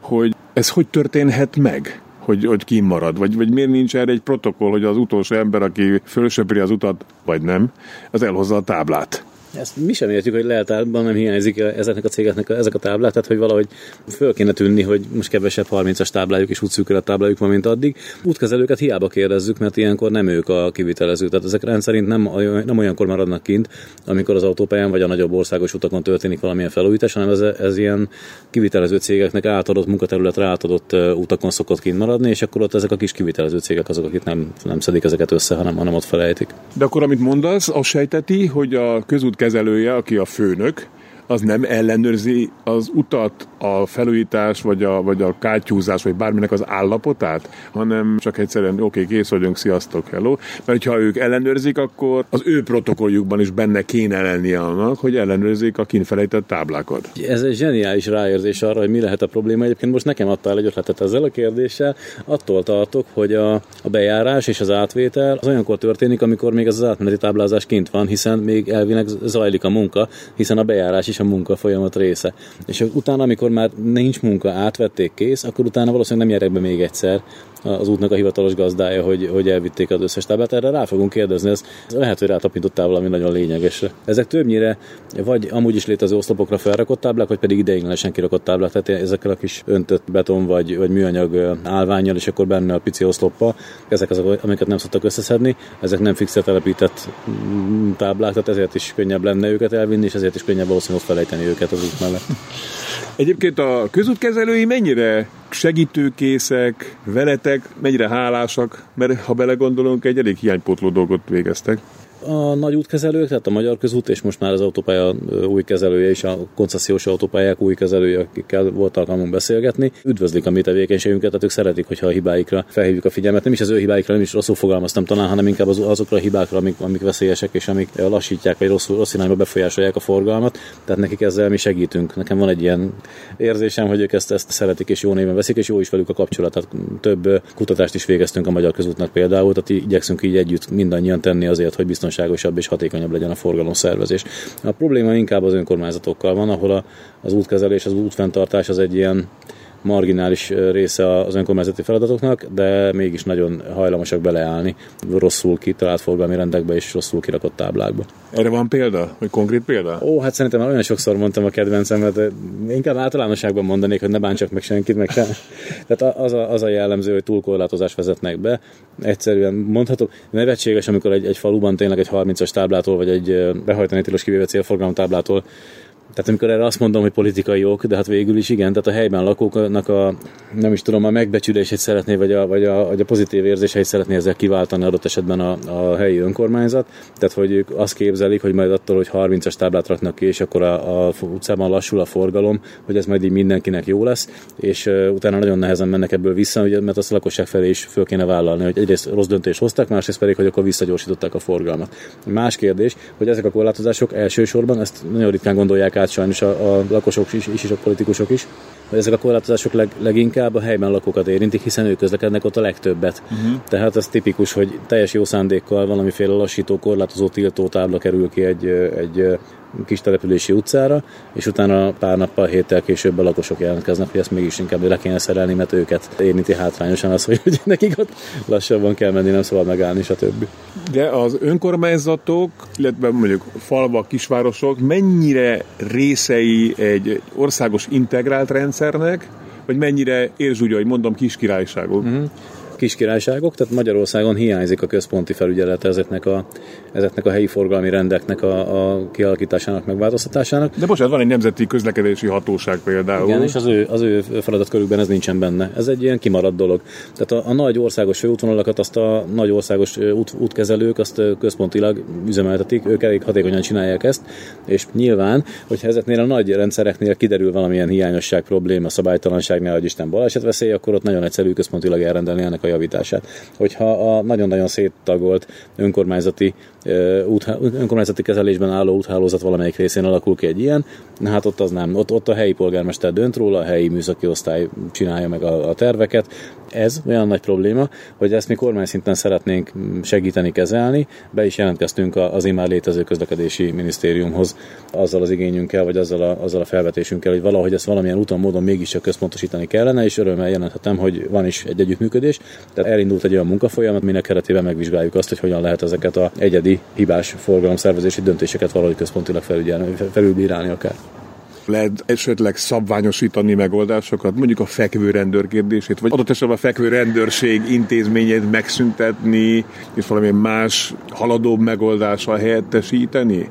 hogy ez hogy történhet meg? hogy, hogy kimarad, vagy, vagy miért nincs erre egy protokoll, hogy az utolsó ember, aki fölsöpri az utat, vagy nem, az elhozza a táblát. Ezt mi sem értjük, hogy lehet általában nem hiányzik ezeknek a cégeknek ezek a táblák, tehát hogy valahogy föl kéne tűnni, hogy most kevesebb 30-as táblájuk és útszűkül a táblájuk van, mint addig. Útkezelőket hiába kérdezzük, mert ilyenkor nem ők a kivitelező. Tehát ezek rendszerint nem, nem olyankor maradnak kint, amikor az autópályán vagy a nagyobb országos utakon történik valamilyen felújítás, hanem ez, ez ilyen kivitelező cégeknek átadott munkaterületre átadott utakon szokott kint maradni, és akkor ott ezek a kis kivitelező cégek azok, akik nem, nem szedik ezeket össze, hanem, hanem ott felejtik. De akkor amit mondasz, azt sejteti, hogy a közút kezelője, aki a főnök, az nem ellenőrzi az utat, a felújítás, vagy a, vagy a kátyúzás, vagy bárminek az állapotát, hanem csak egyszerűen oké, okay, kész vagyunk, sziasztok, hello. Mert ha ők ellenőrzik, akkor az ő protokolljukban is benne kéne lennie annak, hogy ellenőrzik a kinfelejtett táblákat. Ez egy zseniális ráérzés arra, hogy mi lehet a probléma. Egyébként most nekem adtál egy ötletet ezzel a kérdéssel. Attól tartok, hogy a, a bejárás és az átvétel az olyankor történik, amikor még az, átmeneti táblázás kint van, hiszen még elvileg zajlik a munka, hiszen a bejárás is a munka folyamat része. És utána, amikor már nincs munka, átvették kész, akkor utána valószínűleg nem gyerek be még egyszer az útnak a hivatalos gazdája, hogy, hogy elvitték az összes táblát. Erre rá fogunk kérdezni, ez lehet, hogy rátapintottál valami nagyon lényegesre. Ezek többnyire vagy amúgy is létező oszlopokra felrakott táblák, vagy pedig ideiglenesen kirakott táblák, tehát ezekkel a kis öntött beton vagy, vagy műanyag állványjal, és akkor benne a pici oszloppa, ezek azok, amiket nem szoktak összeszedni, ezek nem fixre telepített mm, táblák, tehát ezért is könnyebb lenne őket elvinni, és ezért is könnyebb valószínűleg felejteni őket az út mellett. Egyébként a közútkezelői mennyire segítőkészek, veletek, mennyire hálásak, mert ha belegondolunk, egy elég hiánypótló dolgot végeztek. A nagy útkezelők, tehát a Magyar Közút, és most már az autópálya új kezelője és a koncesziós autópályák új kezelője, akikkel volt alkalmunk beszélgetni, üdvözlik a mi tevékenységünket, tehát ők szeretik, hogyha a hibáikra felhívjuk a figyelmet. Nem is az ő hibáikra, nem is rosszul fogalmaztam talán, hanem inkább az, azokra a hibákra, amik, amik veszélyesek és amik lassítják vagy rosszul, rossz irányba befolyásolják a forgalmat. Tehát nekik ezzel mi segítünk. Nekem van egy ilyen érzésem, hogy ők ezt, ezt szeretik és jó néven veszik, és jó is velük a kapcsolat. Tehát több kutatást is végeztünk a Magyar Közútnak például, tehát igyekszünk így együtt mindannyian tenni azért, hogy biztonságosabb és hatékonyabb legyen a forgalomszervezés. A probléma inkább az önkormányzatokkal van, ahol a, az útkezelés, az útfenntartás az egy ilyen marginális része az önkormányzati feladatoknak, de mégis nagyon hajlamosak beleállni rosszul kitalált forgalmi rendekbe és rosszul kirakott táblákba. Erre van példa? Vagy konkrét példa? Ó, hát szerintem már olyan sokszor mondtam a kedvencemet, inkább általánosságban mondanék, hogy ne bántsak meg senkit, meg sem. Tehát az a, az a jellemző, hogy túlkorlátozást vezetnek be. Egyszerűen mondhatom, nevetséges, amikor egy, egy faluban tényleg egy 30-as táblától, vagy egy behajtani tilos kivéve célforgalom táblától tehát amikor erre azt mondom, hogy politikai ok, de hát végül is igen, tehát a helyben lakóknak a, nem is tudom, a megbecsülését szeretné, vagy a, vagy a, vagy a pozitív érzéseit szeretné ezzel kiváltani adott esetben a, a helyi önkormányzat. Tehát, hogy ők azt képzelik, hogy majd attól, hogy 30-as táblát raknak ki, és akkor a, a utcában lassul a forgalom, hogy ez majd így mindenkinek jó lesz, és uh, utána nagyon nehezen mennek ebből vissza, ugye, mert azt a lakosság felé is föl kéne vállalni, hogy egyrészt rossz döntést hoztak, másrészt pedig, hogy akkor visszagyorsították a forgalmat. Más kérdés, hogy ezek a korlátozások elsősorban, ezt nagyon ritkán gondolják át sajnos a, a lakosok is, is, és a politikusok is, hogy ezek a korlátozások leg, leginkább a helyben lakókat érintik, hiszen ők közlekednek ott a legtöbbet. Uh-huh. Tehát ez tipikus, hogy teljes jó szándékkal valamiféle lassító, korlátozó, tiltó tábla kerül ki egy, egy kis települési utcára, és utána pár nappal, héttel később a lakosok jelentkeznek, hogy ezt mégis inkább le kéne szerelni, mert őket érinti hátrányosan az, hogy, hogy nekik ott lassabban kell menni, nem szabad megállni, stb. De az önkormányzatok, illetve mondjuk falvak, kisvárosok mennyire részei egy országos integrált rendszernek, vagy mennyire érz úgy, hogy mondom, kis királyságok? Uh-huh kiskirályságok, tehát Magyarországon hiányzik a központi felügyelet ezeknek a, ezeknek a helyi forgalmi rendeknek a, a kialakításának, megváltoztatásának. De most van egy nemzeti közlekedési hatóság például. Igen, és az ő, az ő feladatkörükben ez nincsen benne. Ez egy ilyen kimaradt dolog. Tehát a, a nagy országos főútvonalakat azt a nagy országos út, útkezelők azt központilag üzemeltetik, ők elég hatékonyan csinálják ezt, és nyilván, hogyha ezeknél a nagy rendszereknél kiderül valamilyen hiányosság, probléma, szabálytalanság, ne Isten balesetveszély, akkor ott nagyon egyszerű központilag elrendelni ennek a javítását. Hogyha a nagyon-nagyon széttagolt önkormányzati, önkormányzati kezelésben álló úthálózat valamelyik részén alakul ki egy ilyen, hát ott az nem. Ott, ott a helyi polgármester dönt róla, a helyi műszaki osztály csinálja meg a, a terveket. Ez olyan nagy probléma, hogy ezt mi kormány szinten szeretnénk segíteni, kezelni. Be is jelentkeztünk az immár létező közlekedési minisztériumhoz azzal az igényünkkel, vagy azzal a, azzal a felvetésünkkel, hogy valahogy ezt valamilyen úton, módon mégiscsak központosítani kellene, és örömmel jelenthetem, hogy van is egy együttműködés. Tehát elindult egy olyan munkafolyamat, minek keretében megvizsgáljuk azt, hogy hogyan lehet ezeket a egyedi hibás forgalomszervezési döntéseket valahogy központilag felügyelni, felülbírálni akár lehet esetleg szabványosítani megoldásokat, mondjuk a fekvő rendőr kérdését, vagy adott esetben a fekvő rendőrség intézményét megszüntetni, és valamilyen más haladóbb megoldással helyettesíteni?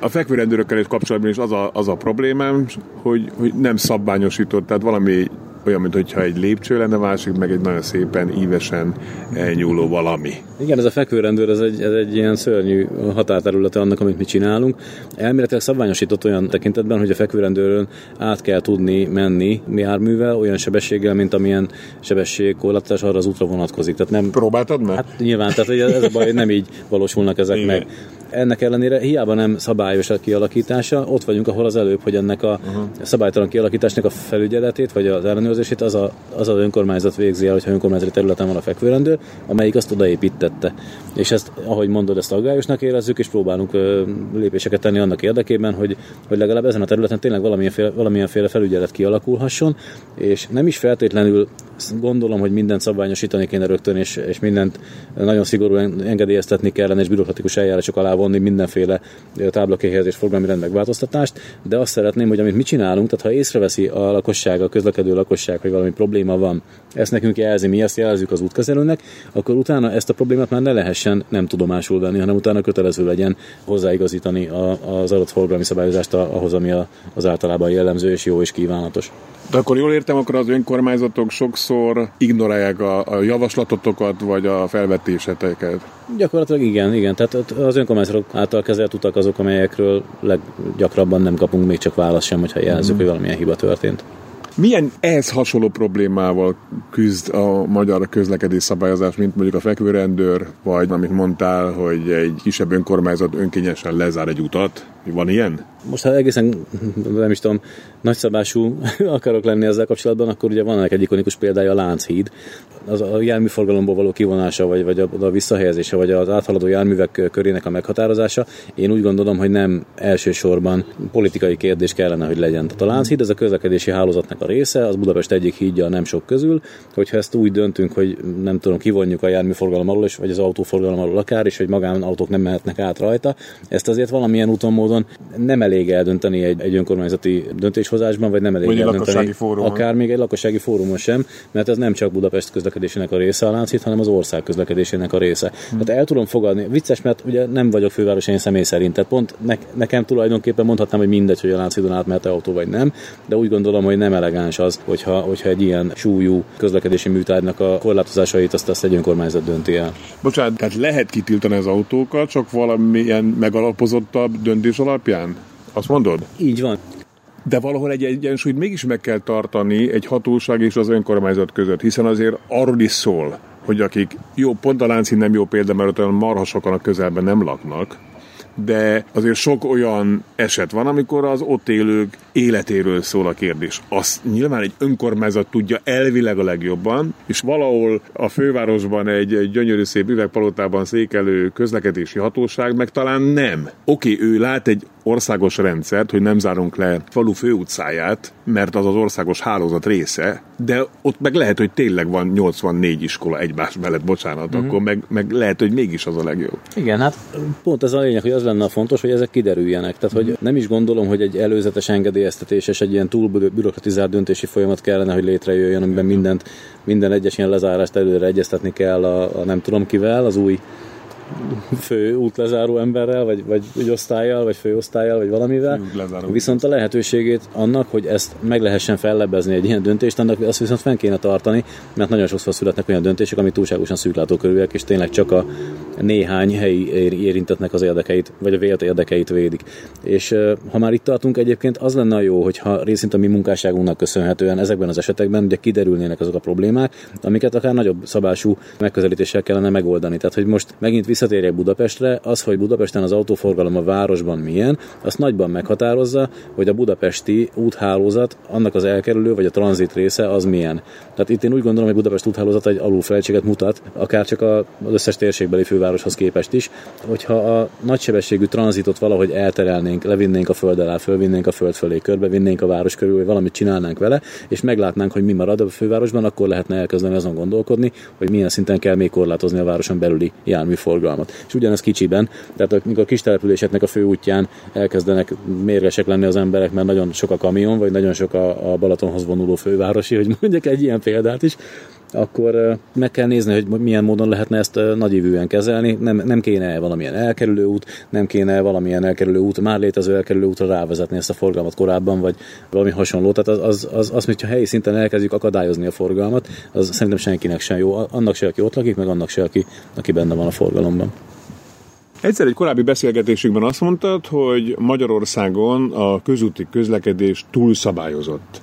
A fekvőrendőrökkel is kapcsolatban is az a, az a problémám, hogy, hogy nem szabványosított, tehát valami olyan, mintha egy lépcső lenne, másik meg egy nagyon szépen ívesen elnyúló valami. Igen, ez a fekvőrendőr, ez egy, ez egy ilyen szörnyű határterülete annak, amit mi csinálunk. Elméletileg szabványosított olyan tekintetben, hogy a fekvőrendőrön át kell tudni menni járművel olyan sebességgel, mint amilyen sebességkorlátozás arra az útra vonatkozik. Tehát nem... Próbáltad meg? Hát nyilván, tehát ez a baj, nem így valósulnak ezek Igen. meg. Ennek ellenére hiába nem szabályos a kialakítása, ott vagyunk, ahol az előbb, hogy ennek a uh-huh. szabálytalan kialakításnak a felügyeletét, vagy az ellenőrzését az a, az, az önkormányzat végzi el, hogyha önkormányzati területen van a fekvőrendőr, amelyik azt odaépítette. És ezt, ahogy mondod, ezt aggályosnak érezzük, és próbálunk ö, lépéseket tenni annak érdekében, hogy, hogy legalább ezen a területen tényleg valamilyenféle, valamilyenféle felügyelet kialakulhasson, és nem is feltétlenül gondolom, hogy mindent szabványosítani kéne rögtön, és, és mindent nagyon szigorúan engedélyeztetni kellene, és bürokratikus eljárások alá vonni mindenféle táblakéhelyezés, forgalmi rend de azt szeretném, hogy amit mi csinálunk, tehát ha észreveszi a lakosság, a közlekedő lakosság, hogy valami probléma van, ezt nekünk jelzi, mi ezt jelezzük az útkezelőnek, akkor utána ezt a problémát már ne lehessen nem tudomásul venni, hanem utána kötelező legyen hozzáigazítani a, az adott forgalmi szabályozást ahhoz, ami a, az általában jellemző és jó és kívánatos. De akkor jól értem, akkor az önkormányzatok sokszor ignorálják a, a javaslatotokat, vagy a felvetéseteket. Gyakorlatilag igen, igen. Tehát az önkormányzatok által kezelt utak azok, amelyekről leggyakrabban nem kapunk még csak választ sem, hogyha jelzzük, mm. hogy valamilyen hiba történt. Milyen ehhez hasonló problémával küzd a magyar közlekedés szabályozás, mint mondjuk a fekvőrendőr, vagy amit mondtál, hogy egy kisebb önkormányzat önkényesen lezár egy utat? Van ilyen? Most ha egészen, nem is tudom, nagyszabású akarok lenni ezzel kapcsolatban, akkor ugye van egy ikonikus példája a Lánchíd. Az a járműforgalomból való kivonása, vagy, vagy a, a visszahelyezése, vagy az áthaladó járművek körének a meghatározása. Én úgy gondolom, hogy nem elsősorban politikai kérdés kellene, hogy legyen. Tehát a Lánchíd ez a közlekedési hálózatnak a része, az Budapest egyik hídja nem sok közül. Hogyha ezt úgy döntünk, hogy nem tudom, kivonjuk a járműforgalom alól, vagy az autóforgalom alól akár, és hogy magánautók nem mehetnek át rajta, ezt azért valamilyen úton módon nem elég eldönteni egy, egy önkormányzati döntéshozásban, vagy nem elég vagy eldönteni akár még egy lakossági fórumon sem, mert ez nem csak Budapest közlekedésének a része a láncít, hanem az ország közlekedésének a része. Hmm. Tehát el tudom fogadni. Vicces, mert ugye nem vagyok főváros én személy szerint, tehát pont ne, nekem tulajdonképpen mondhatnám, hogy mindegy, hogy a Lánchídon átmehet autó vagy nem, de úgy gondolom, hogy nem elegáns az, hogyha, hogyha egy ilyen súlyú közlekedési műtárgynak a korlátozásait azt, azt egy önkormányzat dönti el. Bocsánat, tehát lehet kitiltani az autókat, csak valamilyen megalapozottabb döntés alapján? Azt mondod? Így van. De valahol egy egyensúlyt mégis meg kell tartani egy hatóság és az önkormányzat között, hiszen azért arról is szól, hogy akik, jó, pont a Lánchíd nem jó példa, mert ott olyan marha sokan a közelben nem laknak, de azért sok olyan eset van, amikor az ott élők életéről szól a kérdés. Azt nyilván egy önkormányzat tudja elvileg a legjobban, és valahol a fővárosban egy, egy gyönyörű szép üvegpalotában székelő közlekedési hatóság meg talán nem. Oké, okay, ő lát egy országos rendszert, hogy nem zárunk le falu főutcáját, mert az az országos hálózat része, de ott meg lehet, hogy tényleg van 84 iskola egymás mellett, bocsánat, mm-hmm. akkor meg, meg lehet, hogy mégis az a legjobb. Igen, hát pont ez a lényeg, hogy az lenne a fontos, hogy ezek kiderüljenek. Tehát, hogy nem is gondolom, hogy egy előzetes engedélyeztetéses, egy ilyen túl bürokratizált döntési folyamat kellene, hogy létrejöjjön, amiben mindent, minden egyes ilyen lezárást előre egyeztetni kell a, a nem tudom kivel, az új fő útlezáró emberrel, vagy, vagy egy osztályjal, vagy főosztályjal, vagy valamivel. Viszont a lehetőségét annak, hogy ezt meg lehessen fellebbezni egy ilyen döntést, annak azt viszont fenn kéne tartani, mert nagyon sokszor születnek olyan döntések, ami túlságosan szűklátókörűek, és tényleg csak a néhány helyi érintetnek az érdekeit, vagy a vélt érdekeit védik. És ha már itt tartunk egyébként, az lenne a jó, hogyha részint a mi munkásságunknak köszönhetően ezekben az esetekben ugye kiderülnének azok a problémák, amiket akár nagyobb szabású megközelítéssel kellene megoldani. Tehát, hogy most megint visszatérjek Budapestre, az, hogy Budapesten az autóforgalom a városban milyen, azt nagyban meghatározza, hogy a budapesti úthálózat, annak az elkerülő vagy a tranzit része az milyen. Tehát itt én úgy gondolom, hogy Budapest úthálózat egy alulfeltséget mutat, akár csak az összes térségbeli fővároshoz képest is, hogyha a nagysebességű tranzitot valahogy elterelnénk, levinnénk a föld alá, fölvinnénk a föld fölé, körbevinnénk a város körül, vagy valamit csinálnánk vele, és meglátnánk, hogy mi marad a fővárosban, akkor lehetne elkezdeni azon gondolkodni, hogy milyen szinten kell még korlátozni a városon belüli járműforgalmat. És ugyanez kicsiben, tehát amikor a kis településeknek a főútján elkezdenek mérgesek lenni az emberek, mert nagyon sok a kamion, vagy nagyon sok a, a Balatonhoz vonuló fővárosi, hogy mondjak egy ilyen példát is, akkor meg kell nézni, hogy milyen módon lehetne ezt nagyívűen kezelni. Nem, nem kéne valamilyen elkerülő út, nem kéne valamilyen elkerülő út, már létező elkerülő útra rávezetni ezt a forgalmat korábban, vagy valami hasonló. Tehát az, az, az, az hogyha helyi szinten elkezdjük akadályozni a forgalmat, az szerintem senkinek sem jó. Annak se, aki ott lakik, meg annak se, aki, aki benne van a forgalomban. Egyszer egy korábbi beszélgetésünkben azt mondtad, hogy Magyarországon a közúti közlekedés túlszabályozott.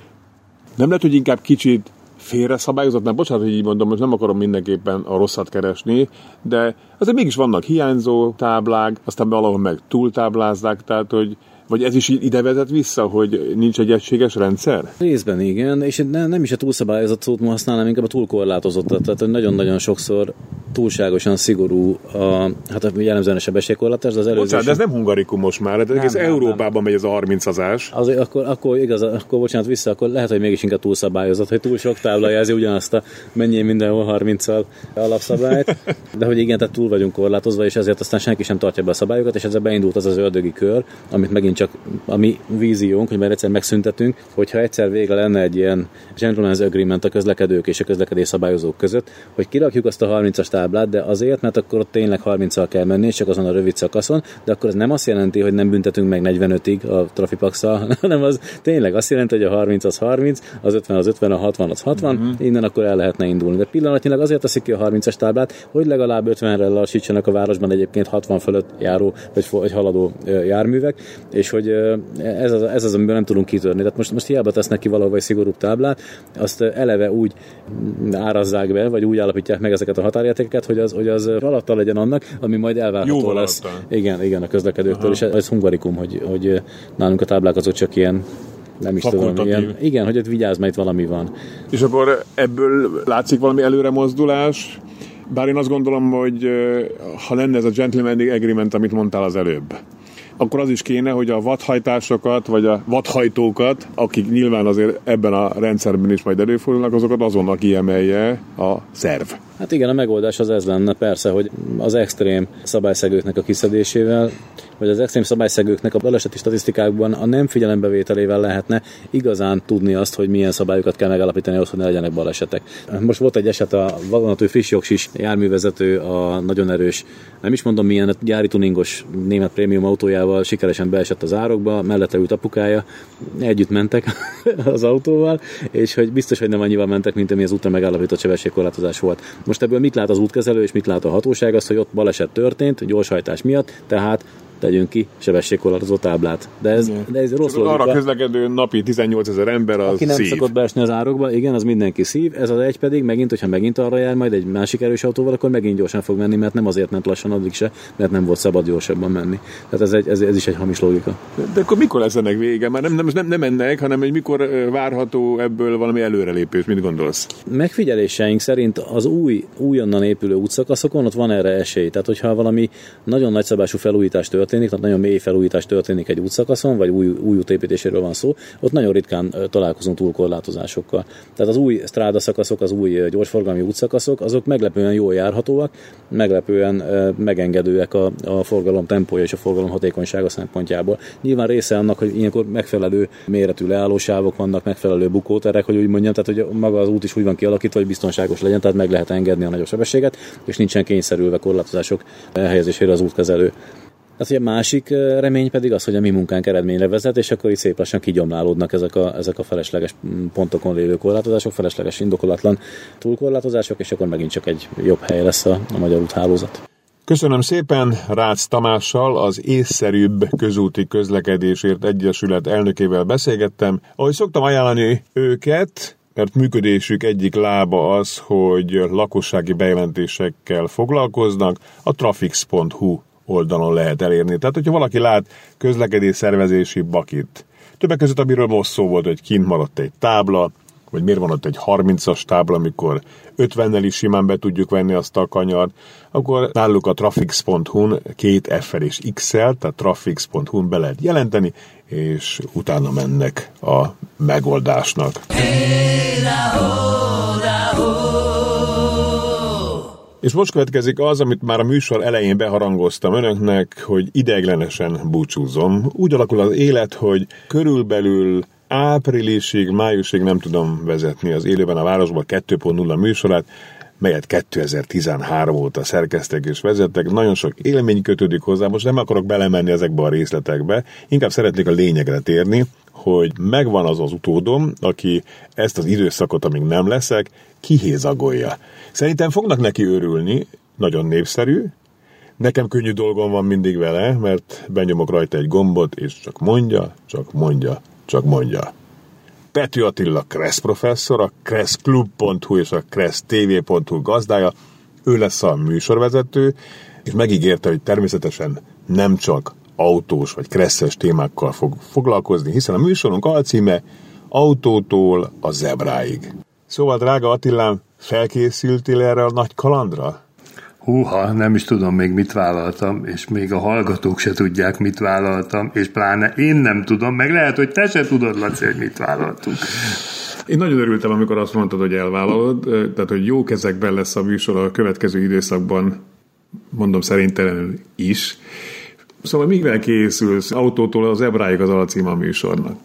Nem lehet, hogy inkább kicsit félre szabályozott, mert bocsánat, hogy így mondom, most nem akarom mindenképpen a rosszat keresni, de azért mégis vannak hiányzó táblák, aztán valahol meg túltáblázzák, tehát hogy vagy ez is ide vezet vissza, hogy nincs egy egységes rendszer? Részben igen, és nem, nem is a túlszabályozott szót használnám, inkább a túlkorlátozott. Tehát nagyon-nagyon sokszor túlságosan szigorú a, hát a jellemzően a sebességkorlátás, de az előző... Bocsánat, de ez nem hungarikum most már, ez egész nem, Európában nem. megy ez a 30 azás. Azért akkor, akkor igaz, akkor bocsánat vissza, akkor lehet, hogy mégis inkább túlszabályozott, hogy túl sok tábla jelzi ugyanazt a mennyi mindenhol 30-al alapszabályt, de hogy igen, tehát túl vagyunk korlátozva, és ezért aztán senki sem tartja be a szabályokat, és ezzel beindult az az ördögi kör, amit megint csak a mi víziónk, hogy már egyszer megszüntetünk, hogyha egyszer vége lenne egy ilyen gentleman's agreement a közlekedők és a közlekedés szabályozók között, hogy kirakjuk azt a 30-as táblát, de azért, mert akkor ott tényleg 30-al kell menni, csak azon a rövid szakaszon, de akkor ez nem azt jelenti, hogy nem büntetünk meg 45-ig a trafipaxal, hanem az tényleg azt jelenti, hogy a 30 az 30, az 50 az 50, a 60 az 60, uh-huh. innen akkor el lehetne indulni. De pillanatnyilag azért teszik ki a 30-as táblát, hogy legalább 50-re lassítsanak a városban egyébként 60 fölött járó vagy, vagy haladó járművek, és hogy ez az, ez az, amiben nem tudunk kitörni. Tehát most, most hiába tesznek ki valahol egy szigorúbb táblát, azt eleve úgy árazzák be, vagy úgy állapítják meg ezeket a határértékeket, hogy az, hogy az alatta legyen annak, ami majd elvárható Jóval lesz. alatta. Igen, igen, a közlekedőktől, és ez, ez hungarikum, hogy, hogy nálunk a táblák azok csak ilyen nem is tudom, ilyen, igen, hogy ott vigyázz, mert itt valami van. És akkor ebből látszik valami előre mozdulás, bár én azt gondolom, hogy ha lenne ez a gentleman agreement, amit mondtál az előbb, akkor az is kéne, hogy a vadhajtásokat, vagy a vadhajtókat, akik nyilván azért ebben a rendszerben is majd előfordulnak, azokat azonnal kiemelje a szerv. Hát igen, a megoldás az ez lenne, persze, hogy az extrém szabályszegőknek a kiszedésével, vagy az extrém szabályszegőknek a baleseti statisztikákban a nem figyelembevételével lehetne igazán tudni azt, hogy milyen szabályokat kell megállapítani ahhoz, hogy ne legyenek balesetek. Most volt egy eset a vadonatúj friss jogsis járművezető, a nagyon erős, nem is mondom milyen gyári tuningos német prémium autójával sikeresen beesett az árokba, mellette ült apukája, együtt mentek az autóval, és hogy biztos, hogy nem annyival mentek, mint ami az úton megállapított sebességkorlátozás volt. Most ebből mit lát az útkezelő, és mit lát a hatóság? Az, hogy ott baleset történt, gyorshajtás miatt, tehát tegyünk ki sebességkorlátozó táblát. De ez, de ez rossz Arra logika. közlekedő napi 18 ezer ember az Aki nem szív. szokott beesni az árokba, igen, az mindenki szív. Ez az egy pedig, megint, hogyha megint arra jár majd egy másik erős autóval, akkor megint gyorsan fog menni, mert nem azért ment lassan addig se, mert nem volt szabad gyorsabban menni. Tehát ez, egy, ez, ez is egy hamis logika. De akkor mikor lesz ennek vége? Már nem, nem, nem, nem ennek, hanem hogy mikor várható ebből valami előrelépés, mit gondolsz? Megfigyeléseink szerint az új, újonnan épülő útszakaszokon ott van erre esély. Tehát, hogyha valami nagyon nagyszabású felújítás történik, tehát nagyon mély felújítás történik egy útszakaszon, vagy új, új útépítéséről van szó, ott nagyon ritkán találkozunk túlkorlátozásokkal. Tehát az új stráda szakaszok, az új gyorsforgalmi útszakaszok, azok meglepően jól járhatóak, meglepően megengedőek a, a forgalom tempója és a forgalom hatékonysága szempontjából. Nyilván része annak, hogy ilyenkor megfelelő méretű leállósávok vannak, megfelelő bukóterek, hogy úgy mondjam, tehát hogy maga az út is úgy van kialakítva, hogy biztonságos legyen, tehát meg lehet engedni a nagyobb sebességet, és nincsen kényszerülve korlátozások elhelyezésére az útkezelő. Ugye a másik remény pedig az, hogy a mi munkánk eredményre vezet, és akkor itt szép lassan kigyomlálódnak ezek a, ezek a felesleges pontokon lévő korlátozások, felesleges indokolatlan túlkorlátozások, és akkor megint csak egy jobb hely lesz a, a magyar úthálózat. Köszönöm szépen Rácz Tamással, az észszerűbb közúti közlekedésért egyesület elnökével beszélgettem. Ahogy szoktam ajánlani őket, mert működésük egyik lába az, hogy lakossági bejelentésekkel foglalkoznak, a trafix.hu oldalon lehet elérni. Tehát, hogyha valaki lát közlekedés szervezési bakit, többek között, amiről most szó volt, hogy kint maradt egy tábla, vagy miért van ott egy 30-as tábla, amikor 50-nel is simán be tudjuk venni azt a kanyart, akkor náluk a trafix.hu-n két F-fel és X-el, tehát trafix.hu-n be lehet jelenteni, és utána mennek a megoldásnak. És most következik az, amit már a műsor elején beharangoztam önöknek, hogy ideiglenesen búcsúzom. Úgy alakul az élet, hogy körülbelül áprilisig, májusig nem tudom vezetni az élőben a városban 2.0 műsorát, melyet 2013 óta szerkeztek és vezettek. Nagyon sok élmény kötődik hozzá, most nem akarok belemenni ezekbe a részletekbe, inkább szeretnék a lényegre térni, hogy megvan az az utódom, aki ezt az időszakot, amíg nem leszek, kihézagolja. Szerintem fognak neki örülni, nagyon népszerű, Nekem könnyű dolgom van mindig vele, mert benyomok rajta egy gombot, és csak mondja, csak mondja, csak mondja. Pető Attila Kressz professzor, a kresszklub.hu és a kressztv.hu gazdája, ő lesz a műsorvezető, és megígérte, hogy természetesen nem csak autós vagy kresszes témákkal fog foglalkozni, hiszen a műsorunk alcíme autótól a zebráig. Szóval, drága Attilám, felkészültél erre a nagy kalandra? húha, nem is tudom még mit vállaltam, és még a hallgatók se tudják, mit vállaltam, és pláne én nem tudom, meg lehet, hogy te se tudod, Laci, hogy mit vállaltunk. Én nagyon örültem, amikor azt mondtad, hogy elvállalod, tehát hogy jó kezekben lesz a műsor a következő időszakban, mondom szerintelenül is. Szóval mivel készülsz autótól az ebráig az alcím a műsornak?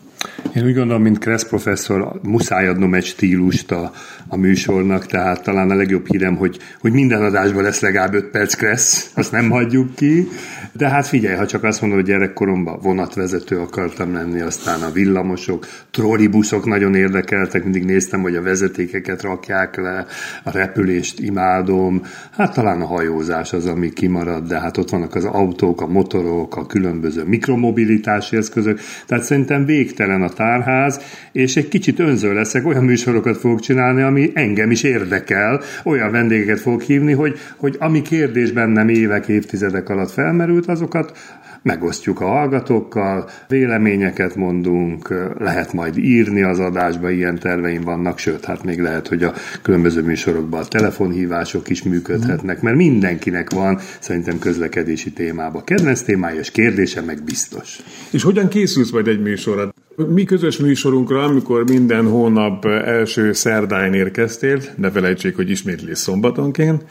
Én úgy gondolom, mint Kressz professzor, muszáj adnom egy stílust a, a műsornak, tehát talán a legjobb hírem, hogy, hogy minden adásban lesz legalább 5 perc Kressz, azt nem hagyjuk ki, de hát figyelj, ha csak azt mondom, hogy gyerekkoromban vonatvezető akartam lenni, aztán a villamosok, trollibuszok nagyon érdekeltek, mindig néztem, hogy a vezetékeket rakják le, a repülést imádom, hát talán a hajózás az, ami kimarad, de hát ott vannak az autók, a motorok, a különböző mikromobilitási eszközök, tehát szerintem végtelen a tárház, és egy kicsit önző leszek, olyan műsorokat fogok csinálni, ami engem is érdekel, olyan vendégeket fogok hívni, hogy, hogy ami kérdés bennem évek, évtizedek alatt felmerült, azokat megosztjuk a hallgatókkal, véleményeket mondunk, lehet majd írni az adásba, ilyen terveim vannak, sőt, hát még lehet, hogy a különböző műsorokban a telefonhívások is működhetnek, mert mindenkinek van szerintem közlekedési témába kedvenc témája, és kérdése meg biztos. És hogyan készülsz majd egy műsorra? Mi közös műsorunkra, amikor minden hónap első szerdáján érkeztél, ne felejtsék, hogy ismétlés szombatonként,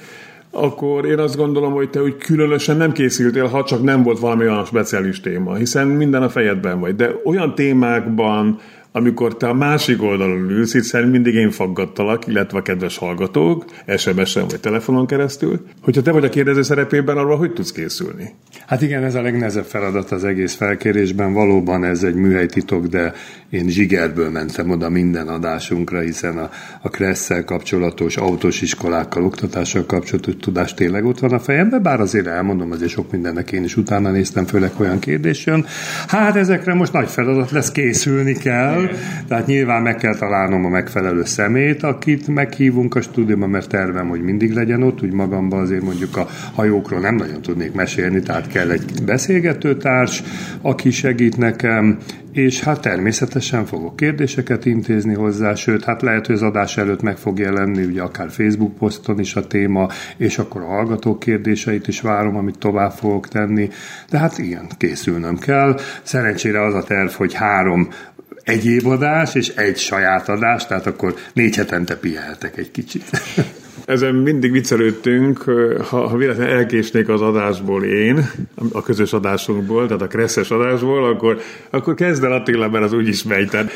akkor én azt gondolom, hogy te úgy különösen nem készültél, ha csak nem volt valami olyan speciális téma, hiszen minden a fejedben vagy. De olyan témákban, amikor te a másik oldalon ülsz, hiszen mindig én faggattalak, illetve a kedves hallgatók, SMS-en vagy telefonon keresztül, hogyha te vagy a kérdező szerepében, arról hogy tudsz készülni? Hát igen, ez a legnehezebb feladat az egész felkérésben. Valóban ez egy műhelytitok, de én zsigerből mentem oda minden adásunkra, hiszen a, a Kresszel kapcsolatos, autós iskolákkal, oktatással kapcsolatos tudás tényleg ott van a fejemben, bár azért elmondom, azért sok mindennek én is utána néztem, főleg olyan kérdés. Hát ezekre most nagy feladat lesz, készülni kell, tehát nyilván meg kell találnom a megfelelő szemét, akit meghívunk a stúdióba, mert tervem, hogy mindig legyen ott, úgy magamban azért mondjuk a hajókról nem nagyon tudnék mesélni, tehát kell egy beszélgetőtárs, aki segít nekem, és hát természetesen fogok kérdéseket intézni hozzá, sőt, hát lehet, hogy az adás előtt meg fog jelenni, ugye akár Facebook poszton is a téma, és akkor a hallgatók kérdéseit is várom, amit tovább fogok tenni, de hát igen, készülnöm kell. Szerencsére az a terv, hogy három egyéb adás és egy saját adás, tehát akkor négy hetente piheltek egy kicsit. Ezen mindig viccelődtünk, ha, ha véletlenül elkésnék az adásból én, a közös adásunkból, tehát a kresszes adásból, akkor, akkor kezd el Attila, mert az úgyis megy. Tehát,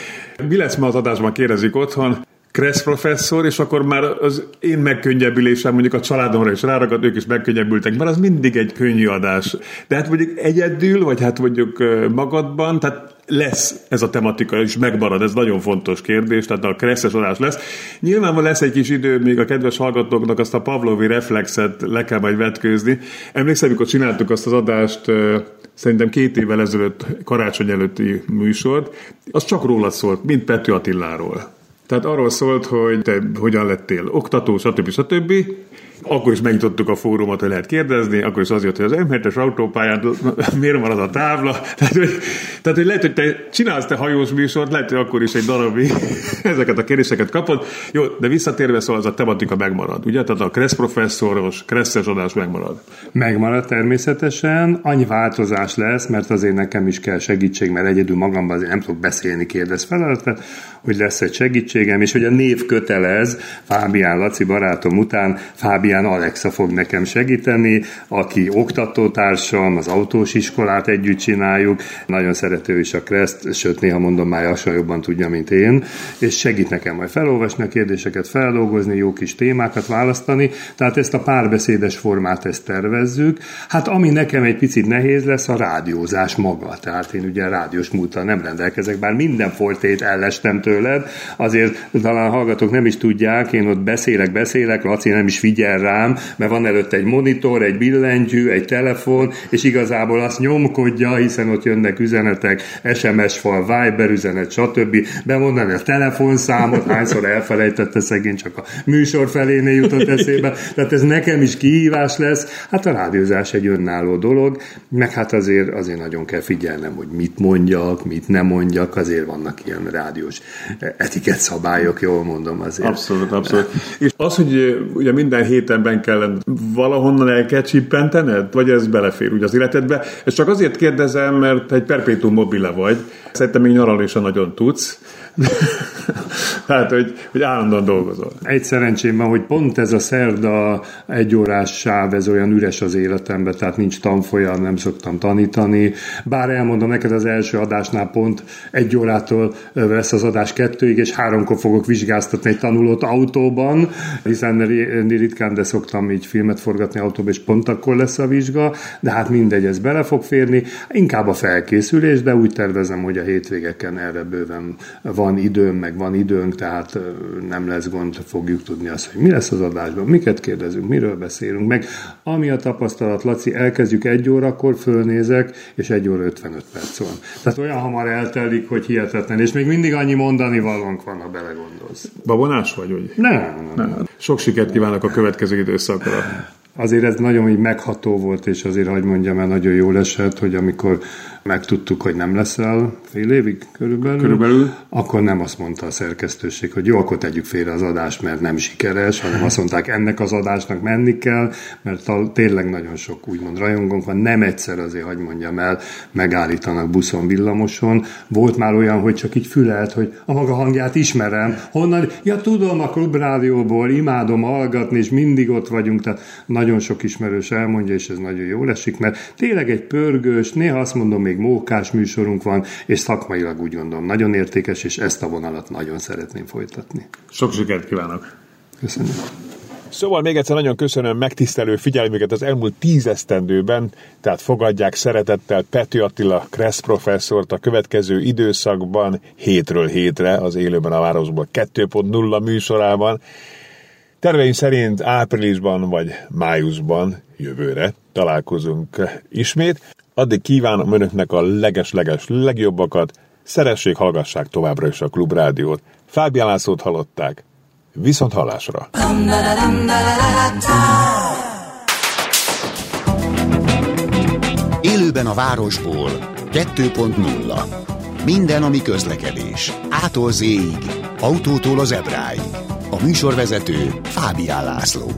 mi lesz ma az adásban, kérdezik otthon, Kressz professzor, és akkor már az én megkönnyebbülésem mondjuk a családomra is ráragad, ők is megkönnyebbültek, mert az mindig egy könnyű adás. De hát mondjuk egyedül, vagy hát mondjuk magadban, tehát lesz ez a tematika, és megmarad, ez nagyon fontos kérdés, tehát a kresszes adás lesz. Nyilván lesz egy kis idő, még a kedves hallgatóknak azt a Pavlovi reflexet le kell majd vetkőzni. Emlékszem, amikor csináltuk azt az adást, szerintem két évvel ezelőtt, karácsony előtti műsort, az csak rólad szólt, mint Pető Attiláról. Tehát arról szólt, hogy te hogyan lettél oktató, stb. stb. Akkor is megnyitottuk a fórumot, hogy lehet kérdezni, akkor is az jött, hogy az M7-es autópályán miért az a tábla. Tehát hogy, tehát, hogy lehet, hogy te csinálsz te hajós műsort, lehet, hogy akkor is egy darabig ezeket a kérdéseket kapod. Jó, de visszatérve szóval az a tematika megmarad, ugye? Tehát a Kressz professzoros, Kresszes adás megmarad. Megmarad természetesen. Annyi változás lesz, mert azért nekem is kell segítség, mert egyedül magamban azért nem tudok beszélni kérdez feladat, hogy lesz egy segítségem, és hogy a név kötelez, Fábián Laci barátom után, Fábián Alexa fog nekem segíteni, aki oktatótársam, az autós iskolát együtt csináljuk, nagyon szerető is a Kreszt, sőt néha mondom, már lassan jobban tudja, mint én, és segít nekem majd felolvasni a kérdéseket, feldolgozni, jó kis témákat választani, tehát ezt a párbeszédes formát ezt tervezzük. Hát ami nekem egy picit nehéz lesz, a rádiózás maga. Tehát én ugye rádiós múltal nem rendelkezek, bár minden folytét ellestem tőle, tőled, azért talán hallgatók nem is tudják, én ott beszélek, beszélek, Laci nem is figyel rám, mert van előtt egy monitor, egy billentyű, egy telefon, és igazából azt nyomkodja, hiszen ott jönnek üzenetek, SMS fal, Viber üzenet, stb. Bemondani a telefonszámot, hányszor elfelejtette szegény, csak a műsor felénél jutott eszébe. Tehát ez nekem is kihívás lesz. Hát a rádiózás egy önálló dolog, meg hát azért, azért nagyon kell figyelnem, hogy mit mondjak, mit nem mondjak, azért vannak ilyen rádiós etikett szabályok, jól mondom azért. Abszolút, abszolút. És az, hogy ugye minden héten szemben kell valahonnan el kell csippentened? Vagy ez belefér úgy az életedbe? Ezt csak azért kérdezem, mert egy perpétum mobile vagy. Szerintem még nyaralni is nagyon tudsz Tehát, hogy, hogy állandóan dolgozol. Egy szerencsém van, hogy pont ez a szerda egyórás sáv, ez olyan üres az életemben, tehát nincs tanfolyam, nem szoktam tanítani. Bár elmondom neked az első adásnál pont egy órától lesz az adás kettőig, és háromkor fogok vizsgáztatni egy tanulót autóban, hiszen ritkán, de szoktam így filmet forgatni autóban, és pont akkor lesz a vizsga, de hát mindegy, ez bele fog férni. Inkább a felkészülés, de úgy tervezem, hogy a hétvégeken erre bőven van időm, meg van időnk, tehát nem lesz gond, fogjuk tudni azt, hogy mi lesz az adásban, miket kérdezünk, miről beszélünk, meg ami a tapasztalat, Laci, elkezdjük egy órakor, fölnézek, és egy óra 55 perc van. Tehát olyan hamar eltelik, hogy hihetetlen, és még mindig annyi mondani valónk van, ha belegondolsz. Babonás vagy, hogy? Nem, nem, nem. nem. Sok sikert kívánok a következő következő időszakra. Azért ez nagyon így megható volt, és azért, hogy mondjam el, nagyon jól esett, hogy amikor megtudtuk, hogy nem leszel fél évig körülbelül, körülbelül, akkor nem azt mondta a szerkesztőség, hogy jó, akkor tegyük félre az adást, mert nem sikeres, hanem azt mondták, ennek az adásnak menni kell, mert tényleg nagyon sok úgymond rajongónk van, nem egyszer azért, hogy mondjam el, megállítanak buszon, villamoson. Volt már olyan, hogy csak így fülelt, hogy a maga hangját ismerem, honnan, ja tudom a klubrádióból, imádom hallgatni, és mindig ott vagyunk, tehát nagyon sok ismerős elmondja, és ez nagyon jól esik, mert tényleg egy pörgős, néha azt mondom, még mókás műsorunk van, és szakmailag úgy gondolom nagyon értékes, és ezt a vonalat nagyon szeretném folytatni. Sok sikert kívánok! Köszönöm. Szóval még egyszer nagyon köszönöm megtisztelő figyelmüket az elmúlt tíz esztendőben, tehát fogadják szeretettel Pető Attila Kressz professzort a következő időszakban, hétről hétre, az élőben a városból 2.0 műsorában. Terveim szerint áprilisban vagy májusban jövőre találkozunk ismét. Addig kívánom önöknek a leges-leges legjobbakat, szeressék, hallgassák továbbra is a Klubrádiót. Fábián Lászlót hallották. Viszont hallásra! Élőben a városból 2.0 Minden, ami közlekedés. Ától z autótól az ebráig. A műsorvezető Fábián László.